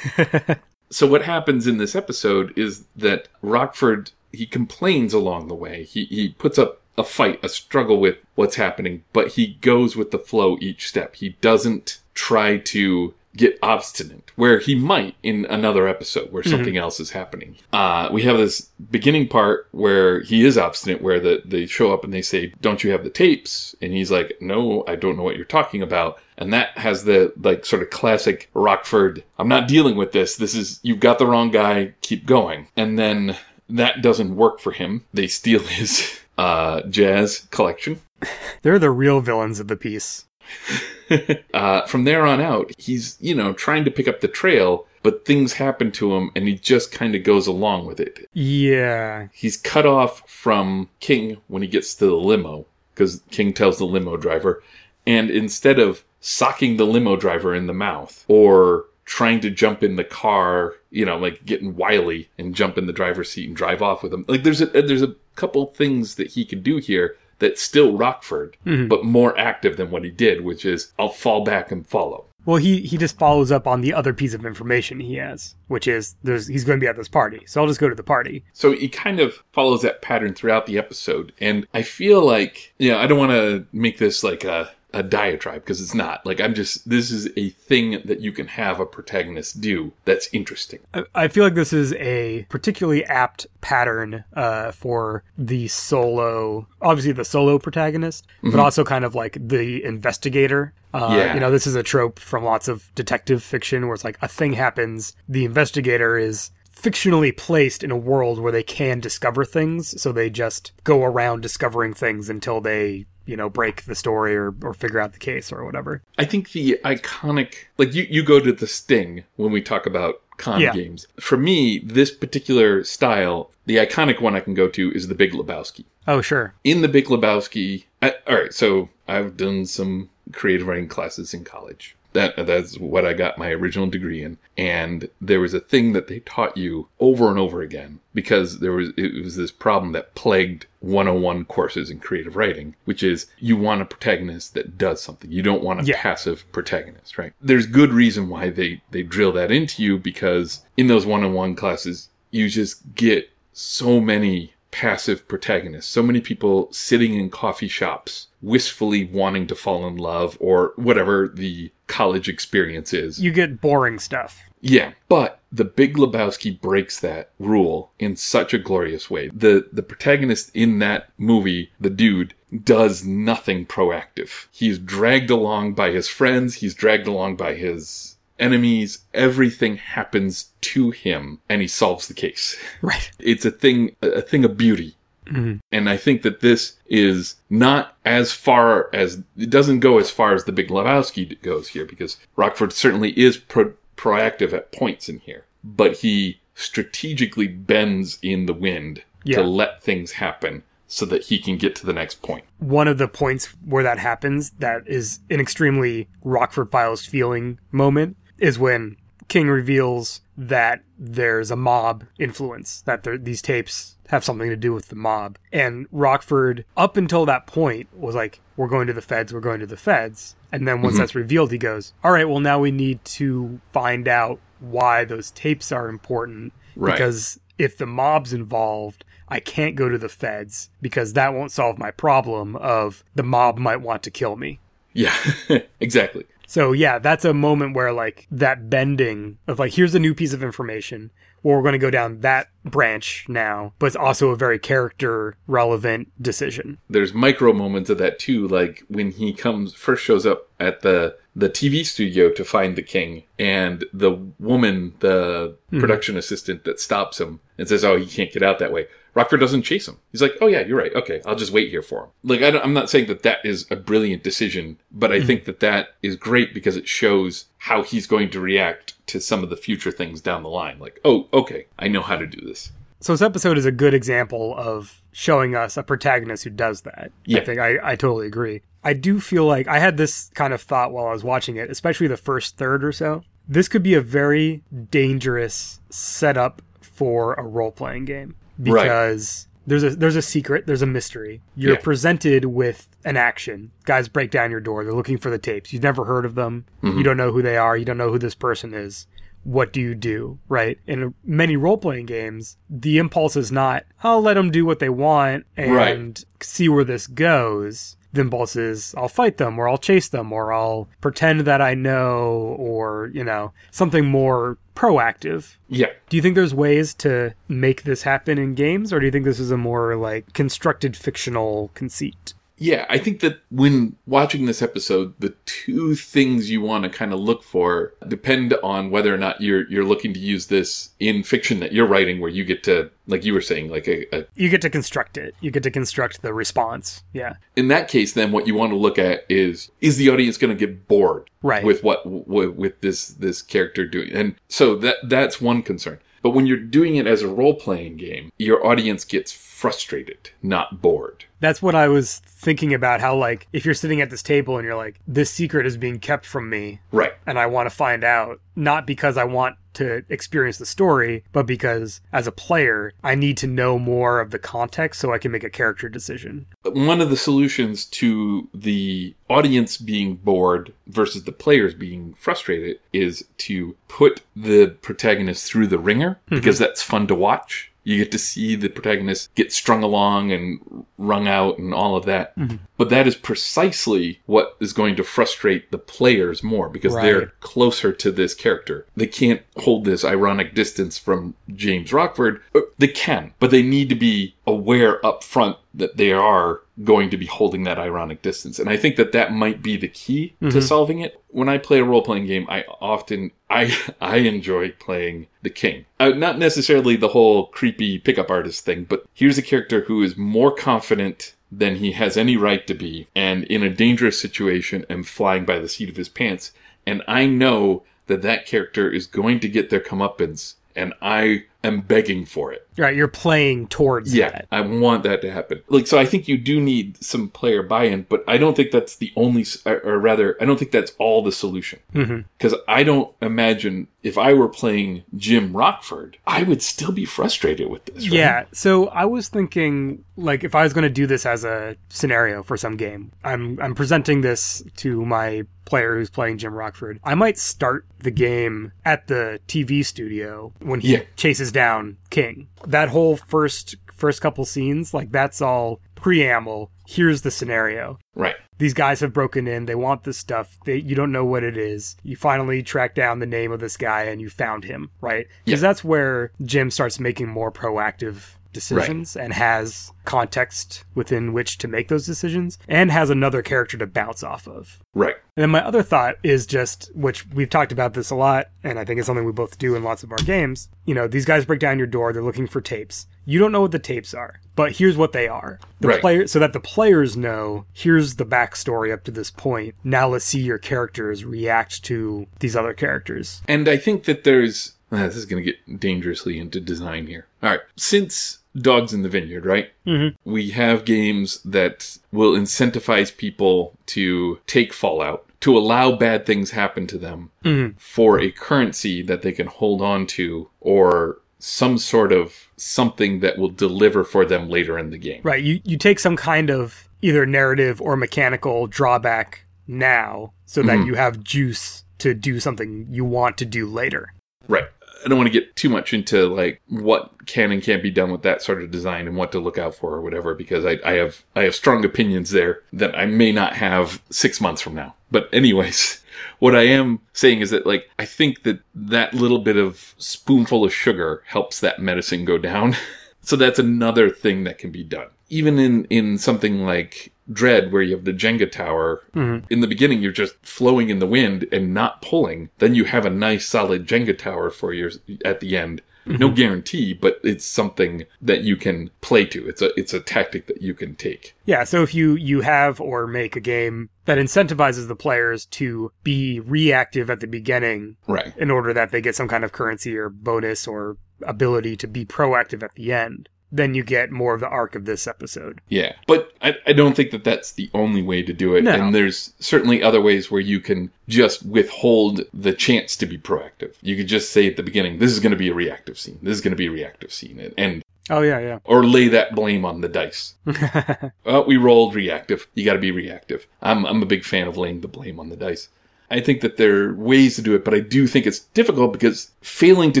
*laughs* so what happens in this episode is that Rockford he complains along the way. He he puts up a fight, a struggle with what's happening, but he goes with the flow each step. He doesn't try to get obstinate where he might in another episode where something else is happening. Uh, we have this beginning part where he is obstinate where the, they show up and they say, don't you have the tapes? And he's like, no, I don't know what you're talking about. And that has the like sort of classic Rockford, I'm not dealing with this. This is, you've got the wrong guy. Keep going. And then that doesn't work for him. They steal *laughs* his, uh, jazz collection. *laughs* They're the real villains of the piece. *laughs* *laughs* uh, from there on out, he's, you know, trying to pick up the trail, but things happen to him and he just kind of goes along with it. Yeah. He's cut off from King when he gets to the limo, because King tells the limo driver, and instead of socking the limo driver in the mouth or trying to jump in the car, you know, like getting wily and jump in the driver's seat and drive off with him. Like there's a there's a couple things that he could do here that's still Rockford, mm-hmm. but more active than what he did, which is I'll fall back and follow. Well, he he just follows up on the other piece of information he has, which is there's he's going to be at this party, so I'll just go to the party. So he kind of follows that pattern throughout the episode. And I feel like, you know, I don't want to make this like a, a diatribe because it's not. Like, I'm just, this is a thing that you can have a protagonist do that's interesting. I- feel like this is a particularly apt pattern uh, for the solo, obviously the solo protagonist, but also kind of like the investigator. Uh, Yeah. You know, this is a trope from lots of detective fiction where it's like a thing happens, the investigator is fictionally placed in a world where they can discover things, so they just go around discovering things until they, you know, break the story or, or figure out the case or whatever. I think the iconic, like you, you go to the sting when we talk about con Yeah. games. For me, this particular style, the iconic one I can go to is the Big Lebowski. Oh, sure. in the Big Lebowski. I, all right, so I've done some creative writing classes in college. That that's what I got my original degree in, and there was a thing that they taught you over and over again because there was it was this problem that plagued 101 courses in creative writing, which is you want a protagonist that does something. You don't want a Yeah. passive protagonist, right? There's good reason why they they drill that into you because in those 101 classes you just get so many passive protagonists. So many people sitting in coffee shops, wistfully wanting to fall in love or whatever the college experience is. You get boring stuff. Yeah, but the Big Lebowski breaks that rule in such a glorious way. The the protagonist in that movie, the dude, does nothing proactive. He's dragged along by his friends, he's dragged along by his enemies. Everything happens to him and he solves the case. *laughs* Right. It's a thing a thing of beauty. Mm-hmm. And I think that this is not as far as it doesn't go as far as the Big Lebowski goes here because Rockford certainly is pro- proactive at points in here, but he strategically bends in the wind Yeah. to let things happen so that he can get to the next point. one of the points where that happens that is an extremely Rockford Files feeling moment is when King reveals that there's a mob influence, that there, these tapes have something to do with the mob. And Rockford, up until that point, was like, we're going to the feds, we're going to the feds. And then once mm-hmm. that's revealed, he goes, all right, well, now we need to find out why those tapes are important. Right. Because if the mob's involved, I can't go to the feds because that won't solve my problem of the mob might want to kill me. Yeah, *laughs* exactly. So yeah, that's a moment where like that bending of like here's a new piece of information. Well, we're going to go down that branch now, but it's also a very character relevant decision. there's micro moments of that too like when he comes first shows up at the the TV studio to find the king and the woman the mm-hmm. production assistant that stops him and says oh he can't get out that way Rockford doesn't chase him he's like oh yeah you're right okay I'll just wait here for him like I don't, I'm not saying that that is a brilliant decision but I mm-hmm. think that that is great because it shows how he's going to react to some of the future things down the line like oh okay I know how to do this So this episode is a good example of showing us a protagonist who does that. Yeah. I think I, I totally agree. I do feel like I had this kind of thought while I was watching it, especially the first third or so. This could be a very dangerous setup for a role playing game Right. because there's a there's a secret, there's a mystery. You're Yeah. presented with an action. Guys break down your door. They're looking for the tapes. You've never heard of them. Mm-hmm. You don't know who they are. You don't know who this person is. What do you do? Right? In many role playing games, the impulse is not, I'll let them do what they want and Right. see where this goes. Impulse is, I'll fight them or I'll chase them or I'll pretend that I know or, you know, something more proactive. Yeah. Do you think there's ways to make this happen in games or do you think this is a more like constructed fictional conceit? Yeah, I think that when watching this episode, the two things you want to kind of look for depend on whether or not you're you're looking to use this in fiction that you're writing, where you get to, like you were saying, like a, a You get to construct it. You get to construct the response. Yeah. in that case, then what you want to look at is is the audience going to get bored Right. with what with, with this this character doing, and so that that's one concern. But when you're doing it as a role playing game, your audience gets frustrated, not bored. That's what I was thinking about how like if you're sitting at this table and you're like this secret is being kept from me Right. and I want to find out not because I want to experience the story but because as a player I need to know more of the context so I can make a character decision. one of the solutions to the audience being bored versus the players being frustrated is to put the protagonist through the ringer mm-hmm. because that's fun to watch. You get to see the protagonist get strung along and wrung out and all of that. But that is precisely what is going to frustrate the players more because Right. they're closer to this character. They can't hold this ironic distance from James Rockford. Uh, They can, but they need to be aware up front that they are going to be holding that ironic distance. And I think that that might be the key to solving it. When I play a role playing game, I often I *laughs* I enjoy playing the king. Uh, not necessarily the whole creepy pickup artist thing, but here's a character who is more confident than he has any right to be and in a dangerous situation and flying by the seat of his pants. And I know that that character is going to get their comeuppance and I am begging for it. Right, you're playing towards Yeah, that. I want that to happen. Like, so I think you do need some player buy-in, but I don't think that's the only, or rather, I don't think that's all the solution. Mhm. Because I don't imagine if I were playing Jim Rockford, I would still be frustrated with this. Right? Yeah, so I was thinking like if I was going to do this as a scenario for some game, I'm I'm presenting this to my player who's playing Jim Rockford. I might start the game at the TV studio when he Yeah. chases down King. That whole first first couple scenes, like that's all preamble. Here's the scenario Right. these guys have broken in they want this stuff they, you don't know what it is you finally track down the name of this guy and you found him right because Yeah. that's where jim starts making more proactive decisions and has context within which to make those decisions and has another character to bounce off of Right. and then my other thought is just, which we've talked about this a lot, and I think it's something we both do in lots of our games. You know, these guys break down your door, they're looking for tapes. You don't know what the tapes are, but here's what they are. The Right. player, so that the players know, here's the backstory up to this point. Now let's see your characters react to these other characters. And I think that there's ah, this is going to get dangerously into design here. All right, since Dogs in the Vineyard, right? Mhm. We have games that will incentivize people to take Fallout, to allow bad things happen to them Mhm. for a currency that they can hold on to or some sort of something that will deliver for them later in the game. Right. You, you take some kind of either narrative or mechanical drawback now so that Mhm. you have juice to do something you want to do later. Right. I don't want to get too much into like what can and can't be done with that sort of design and what to look out for or whatever because I, I have I have strong opinions there that I may not have six months from now. But anyways, *laughs* what I am saying is that like I think that that little bit of spoonful of sugar helps that medicine go down. *laughs* so that's another thing that can be done. Even in in something like Dread, where you have the Jenga tower, mm-hmm. in the beginning you're just flowing in the wind and not pulling. Then you have a nice solid Jenga tower for your at the end. No mm-hmm. guarantee, but it's something that you can play to. It's a it's a tactic that you can take. Yeah, so if you you have or make a game that incentivizes the players to be reactive at the beginning Right. in order that they get some kind of currency or bonus or ability to be proactive at the end, then you get more of the arc of this episode. Yeah, but I, I don't think that that's the only way to do it. No. And there's certainly other ways where you can just withhold the chance to be proactive. You could just say at the beginning, "This is going to be a reactive scene. This is going to be a reactive scene," and, and Oh yeah, yeah. or lay that blame on the dice. *laughs* well, we rolled reactive. You got to be reactive. I'm I'm a big fan of laying the blame on the dice. I think that there are ways to do it, but I do think it's difficult because failing to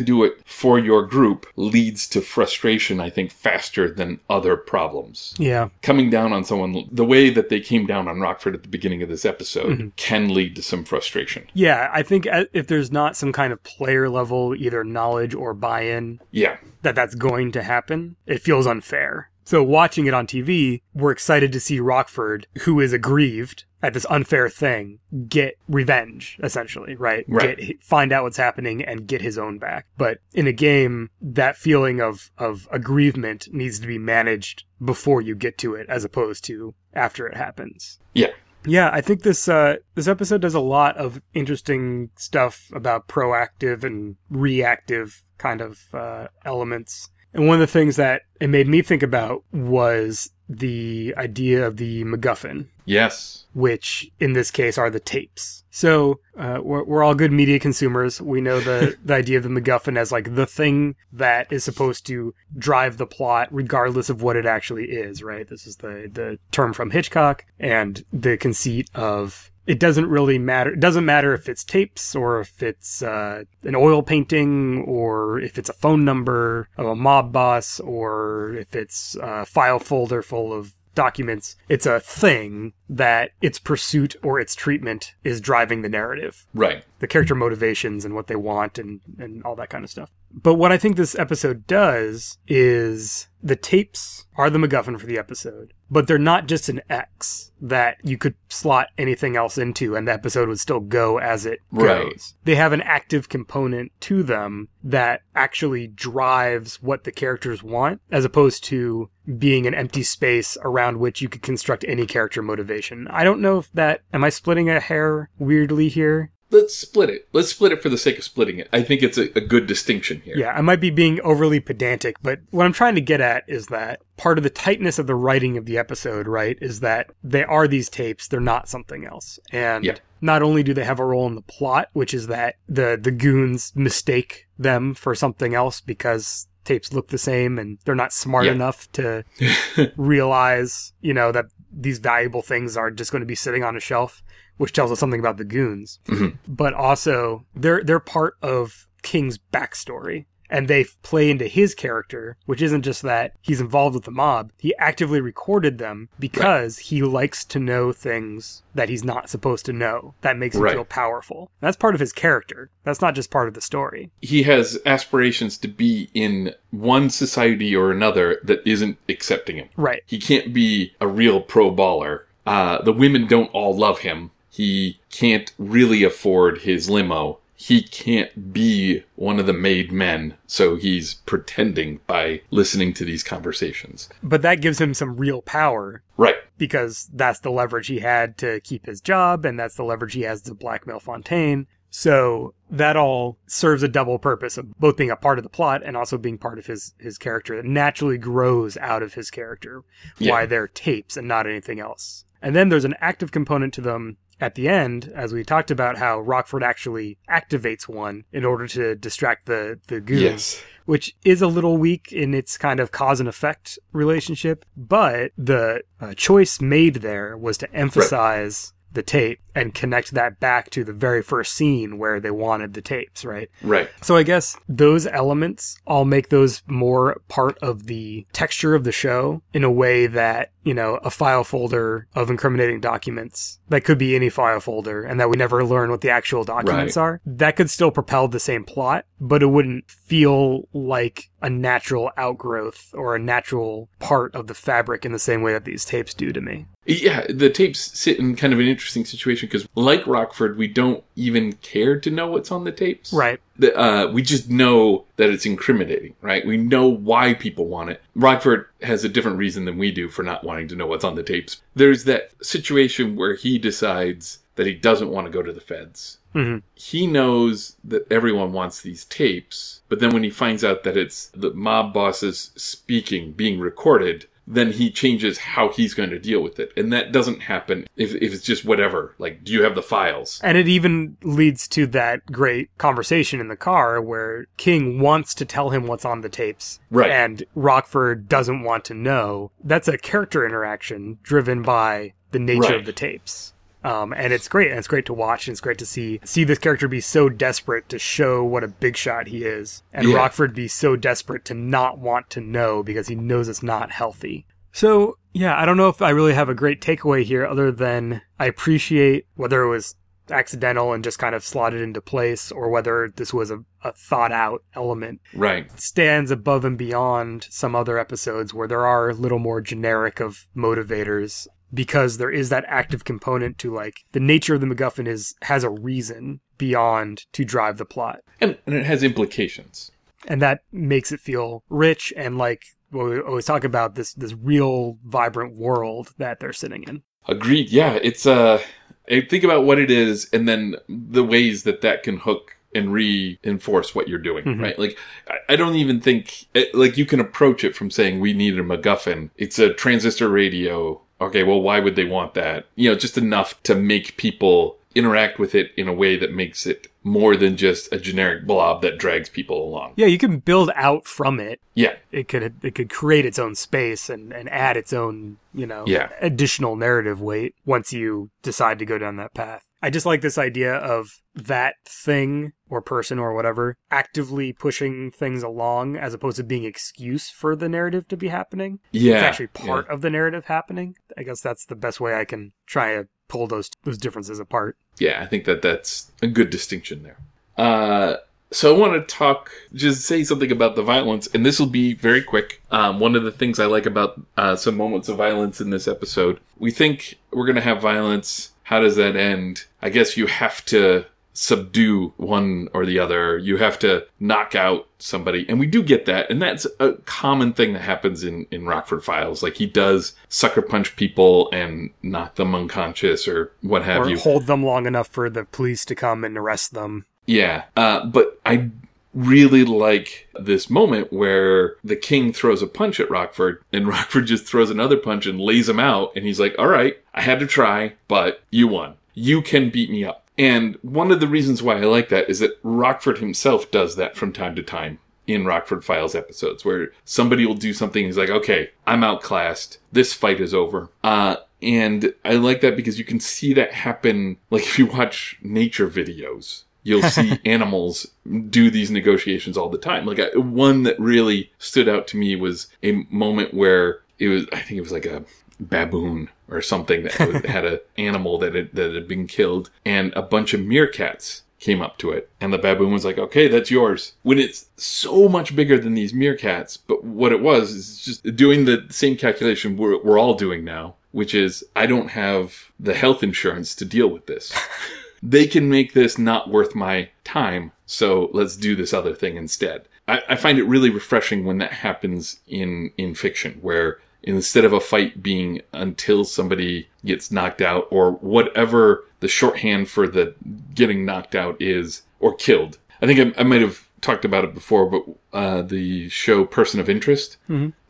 do it for your group leads to frustration, I think, faster than other problems yeah. coming down on someone the way that they came down on Rockford at the beginning of this episode Mm-hmm. can lead to some frustration. Yeah, I think uh, if there's not some kind of player level either knowledge or buy-in Yeah. that that's going to happen, it feels unfair. So watching it on TV, we're excited to see Rockford, who is aggrieved at this unfair thing, get revenge, essentially, right? Right. Get, find out what's happening and get his own back. But in a game, that feeling of, of aggrievement needs to be managed before you get to it, as opposed to after it happens. Yeah. Yeah, I think this uh, this episode does a lot of interesting stuff about proactive and reactive kind of uh, elements. And one of the things that it made me think about was the idea of the MacGuffin, Yes. which in this case are the tapes. So uh, we're, we're all good media consumers. We know the, *laughs* the idea of the MacGuffin as like the thing that is supposed to drive the plot, regardless of what it actually is. Right? This is the the term from Hitchcock and the conceit of it doesn't really matter. It doesn't matter if it's tapes or if it's uh, an oil painting or if it's a phone number of a mob boss or if it's a file folder full of documents. It's a thing that its pursuit or its treatment is driving the narrative Right. the character motivations and what they want and, and all that kind of stuff. But what I think this episode does is the tapes are the MacGuffin for the episode, but they're not just an X that you could slot anything else into and the episode would still go as it goes. They have an active component to them that actually drives what the characters want as opposed to being an empty space around which you could construct any character motivation. I don't know if that, am I splitting a hair weirdly here? Let's split it. Let's split it for the sake of splitting it. I think it's a, a good distinction here. Yeah, I might be being overly pedantic, but what I'm trying to get at is that part of the tightness of the writing of the episode, right, is that they are these tapes, they're not something else. And Yeah. not only do they have a role in the plot, which is that the the goons mistake them for something else because tapes look the same and they're not smart Yeah. enough to *laughs* realize, you know, that these valuable things are just going to be sitting on a shelf, which tells us something about the goons. Mhm. But also, they're they're part of King's backstory. And they play into his character, which isn't just that he's involved with the mob. He actively recorded them because he likes to know things that he's not supposed to know. That makes him Right. feel powerful. That's part of his character. That's not just part of the story. He has aspirations to be in one society or another that isn't accepting him. Right. He can't be a real pro baller. Uh, the women don't all love him. He can't really afford his limo. He can't be one of the made men, so he's pretending by listening to these conversations. But that gives him some real power Right. because that's the leverage he had to keep his job and that's the leverage he has to blackmail Fontaine. So that all serves a double purpose of both being a part of the plot and also being part of his his character. It naturally grows out of his character. Yeah. Why they're tapes and not anything else. And then there's an active component to them at the end, as we talked about how Rockford actually activates one in order to distract the the goons Yes. which is a little weak in its kind of cause and effect relationship. But the uh, choice made there was to emphasize the tape and connect that back to the very first scene where they wanted the tapes, right? Right. So I guess those elements all make those more part of the texture of the show in a way that, you know, a file folder of incriminating documents that could be any file folder and that we never learn what the actual documents Right. are, that could still propel the same plot, but it wouldn't feel like a natural outgrowth or a natural part of the fabric in the same way that these tapes do to me. Yeah, the tapes sit in kind of an interesting situation because, like Rockford, we don't even care to know what's on the tapes. Right. The, uh, we just know that it's incriminating, right? We know why people want it. Rockford has a different reason than we do for not wanting to know what's on the tapes. There's that situation where he decides that he doesn't want to go to the feds. Mhm. He knows that everyone wants these tapes, but then when he finds out that it's the mob bosses speaking, being recorded, then he changes how he's going to deal with it. And that doesn't happen if, if it's just whatever. Like, do you have the files? And it even leads to that great conversation in the car where King wants to tell him what's on the tapes. Right. And Rockford doesn't want to know. That's a character interaction driven by the nature Right. of the tapes. Um, and it's great, and it's great to watch, and it's great to see see this character be so desperate to show what a big shot he is, and Yeah. Rockford be so desperate to not want to know because he knows it's not healthy. So yeah, I don't know if I really have a great takeaway here, other than I appreciate whether it was accidental and just kind of slotted into place, or whether this was a, a thought out element Right. stands above and beyond some other episodes where there are a little more generic of motivators because there is that active component to like the nature of the MacGuffin is has a reason beyond to drive the plot. And, and it has implications. And that makes it feel rich and like what we always talk about this this real vibrant world that they're sitting in. Agreed. Yeah, it's uh think about what it is and then the ways that that can hook and reinforce what you're doing, Mhm. right? Like I, I don't even think like you can approach it from saying we need a MacGuffin. It's a transistor radio. Okay, well, why would they want that? You know, just enough to make people interact with it in a way that makes it more than just a generic blob that drags people along. Yeah, you can build out from it. Yeah, It could it could create its own space and, and add its own, you know, Yeah. additional narrative weight once you decide to go down that path. I just like this idea of that thing or person or whatever actively pushing things along as opposed to being excuse for the narrative to be happening. yeah. It's actually part yeah. of the narrative happening. I guess that's the best way I can try to pull those those differences apart. yeah, I think that that's a good distinction there. Uh, so I want to talk, just say something about the violence, and this will be very quick. Um, one of the things I like about uh, some moments of violence in this episode, we think we're going to have violence. How does that end? I guess you have to subdue one or the other. You have to knock out somebody. And we do get that. And that's a common thing that happens in, in Rockford Files. Like he does sucker punch people and knock them unconscious or what have or you. hold them long enough for the police to come and arrest them. Yeah, uh, but I really like this moment where the king throws a punch at Rockford, and *laughs* Rockford just throws another punch and lays him out, and he's like, "All right, I had to try, but you won. You can beat me up." And one of the reasons why I like that is that Rockford himself does that from time to time in Rockford Files episodes, where somebody will do something. He's like, "Okay, I'm outclassed. This fight is over." Uh, and I like that because you can see that happen. Like if you watch nature videos, you'll see *laughs* animals do these negotiations all the time. Like I, one that really stood out to me was a moment where it was, I think it was like a baboon or something that *laughs* had a animal that had, that had been killed and a bunch of meerkats came up to it. And the baboon was like okay that's yours. When it's so much bigger than these meerkats but what it was is just doing the same calculation we're, we're all doing now which is i don't have the health insurance to deal with this *laughs* they can make this not worth my time. So let's do this other thing instead. I, I find it really refreshing when that happens in, in fiction, where instead of a fight being until somebody gets knocked out or whatever the shorthand for the getting knocked out is or killed. I think I, I might have talked about it before, but uh, the show Person of Interest.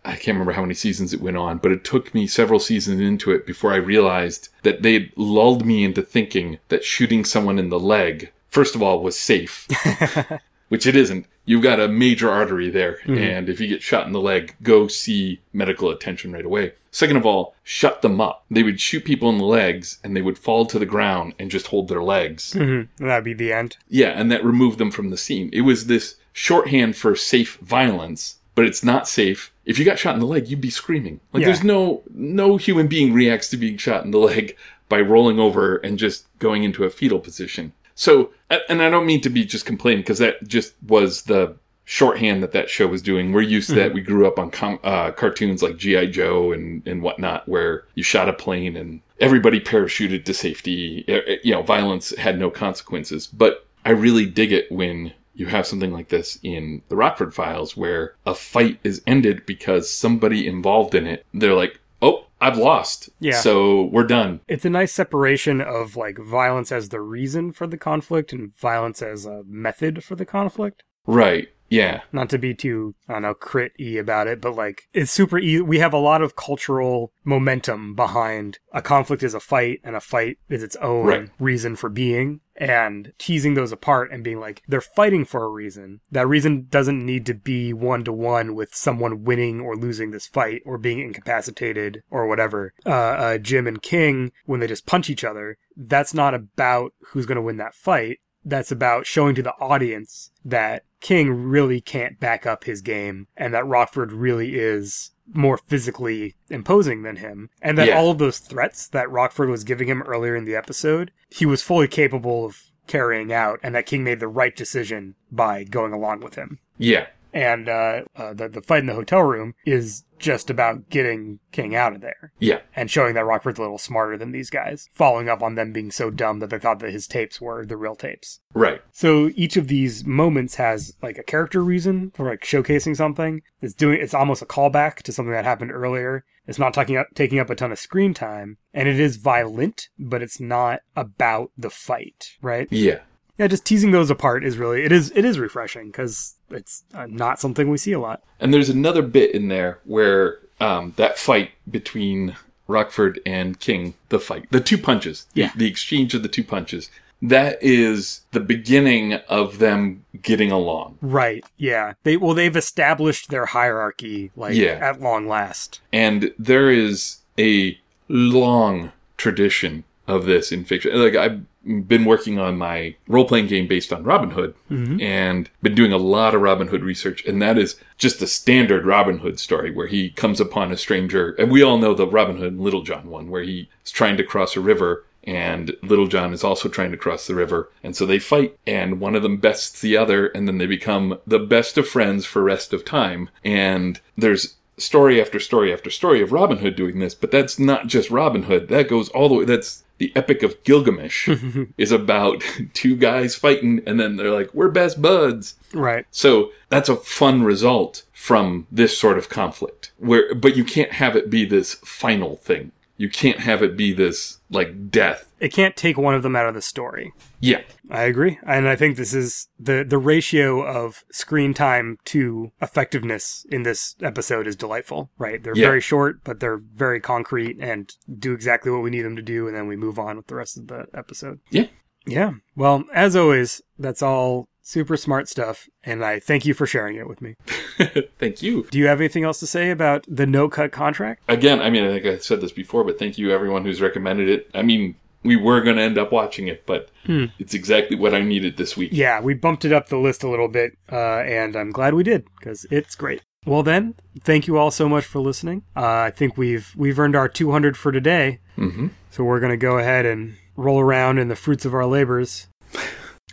I can't remember how many seasons it went on, but it took me several seasons into it before I realized that they'd lulled me into thinking that shooting someone in the leg, first of all, was safe, *laughs* which it isn't. You've got a major artery there, and if you get shot in the leg, go see medical attention right away. Second of all, shut them up. They would shoot people in the legs, and they would fall to the ground and just hold their legs. hmm That'd be the end. Yeah, and that removed them from the scene. It was this shorthand for safe violence, but it's not safe. If you got shot in the leg, you'd be screaming. Like Yeah. there's no no human being reacts to being shot in the leg by rolling over and just going into a fetal position. So, and I don't mean to be just complaining because that just was the shorthand that that show was doing. We're used to that. We grew up on com- uh, cartoons like GI Joe and and whatnot, where you shot a plane and everybody parachuted to safety. You know, violence had no consequences. But I really dig it when you have something like this in the Rockford Files, where a fight is ended because somebody involved in it. They're like, "Oh, I've lost. Yeah. So we're done. It's a nice separation of like violence as the reason for the conflict and violence as a method for the conflict. Right. Yeah. Not to be too, I don't know, crit y about it, but like it's super easy. We have a lot of cultural momentum behind a conflict is a fight and a fight is its own Right. reason for being. And teasing those apart and being like, they're fighting for a reason. That reason doesn't need to be one to one with someone winning or losing this fight or being incapacitated or whatever. Uh, uh, Jim and King, when they just punch each other, that's not about who's going to win that fight. That's about showing to the audience that King really can't back up his game and that Rockford really is more physically imposing than him. And that Yeah. all of those threats that Rockford was giving him earlier in the episode, he was fully capable of carrying out and that King made the right decision by going along with him. Yeah. And uh, uh, the, the fight in the hotel room is just about getting King out of there Yeah. and showing that Rockford's a little smarter than these guys, following up on them being so dumb that they thought that his tapes were the real tapes. Right. So each of these moments has like a character reason for like showcasing something. It's doing it's almost a callback to something that happened earlier. It's not taking up taking up a ton of screen time, and it is violent, but it's not about the fight, right? Yeah. Yeah, just teasing those apart is really it is it is refreshing because it's uh, not something we see a lot. And there's another bit in there where um, that fight between Rockford and King, the fight, the two punches, Yeah. the, exchange of the two punches, that is the beginning of them getting along. Right. Yeah. They well they've established their hierarchy like Yeah. at long last. And there is a long tradition of this in fiction. Like I've been working on my role playing game based on Robin Hood mm-hmm. and been doing a lot of Robin Hood research. And that is just a standard Robin Hood story where he comes upon a stranger. And we all know the Robin Hood and Little John one where he is trying to cross a river and Little John is also trying to cross the river. And so they fight and one of them bests the other and then they become the best of friends for rest of time. And there's story after story after story of Robin Hood doing this, but that's not just Robin Hood. That goes all the way. That's the Epic of Gilgamesh *laughs* is about *laughs* two guys fighting, and then they're like, "We're best buds." Right. So that's a fun result from this sort of conflict. Where, but you can't have it be this final thing. You can't have it be this like death. It can't take one of them out of the story. Yeah, I agree. And I think this is the the ratio of screen time to effectiveness in this episode is delightful, right? They're Yeah. very short, but they're very concrete and do exactly what we need them to do and then we move on with the rest of the episode. yeah. Yeah. Well, as always, that's all super smart stuff and I thank you for sharing it with me. *laughs* Thank you. Do you have anything else to say about the no cut contract? Again, I mean, I think I said this before, but thank you everyone who's recommended it. I mean, we were going to end up watching it, but it's exactly what I needed this week. Yeah, we bumped it up the list a little bit, uh, and I'm glad we did because it's great. Well, then, thank you all so much for listening. Uh, I think we've we've earned our 200 for today, hmm so we're gonna go ahead and roll around in the fruits of our labors.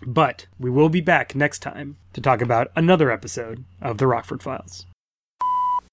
But we will be back next time to talk about another episode of the Rockford Files.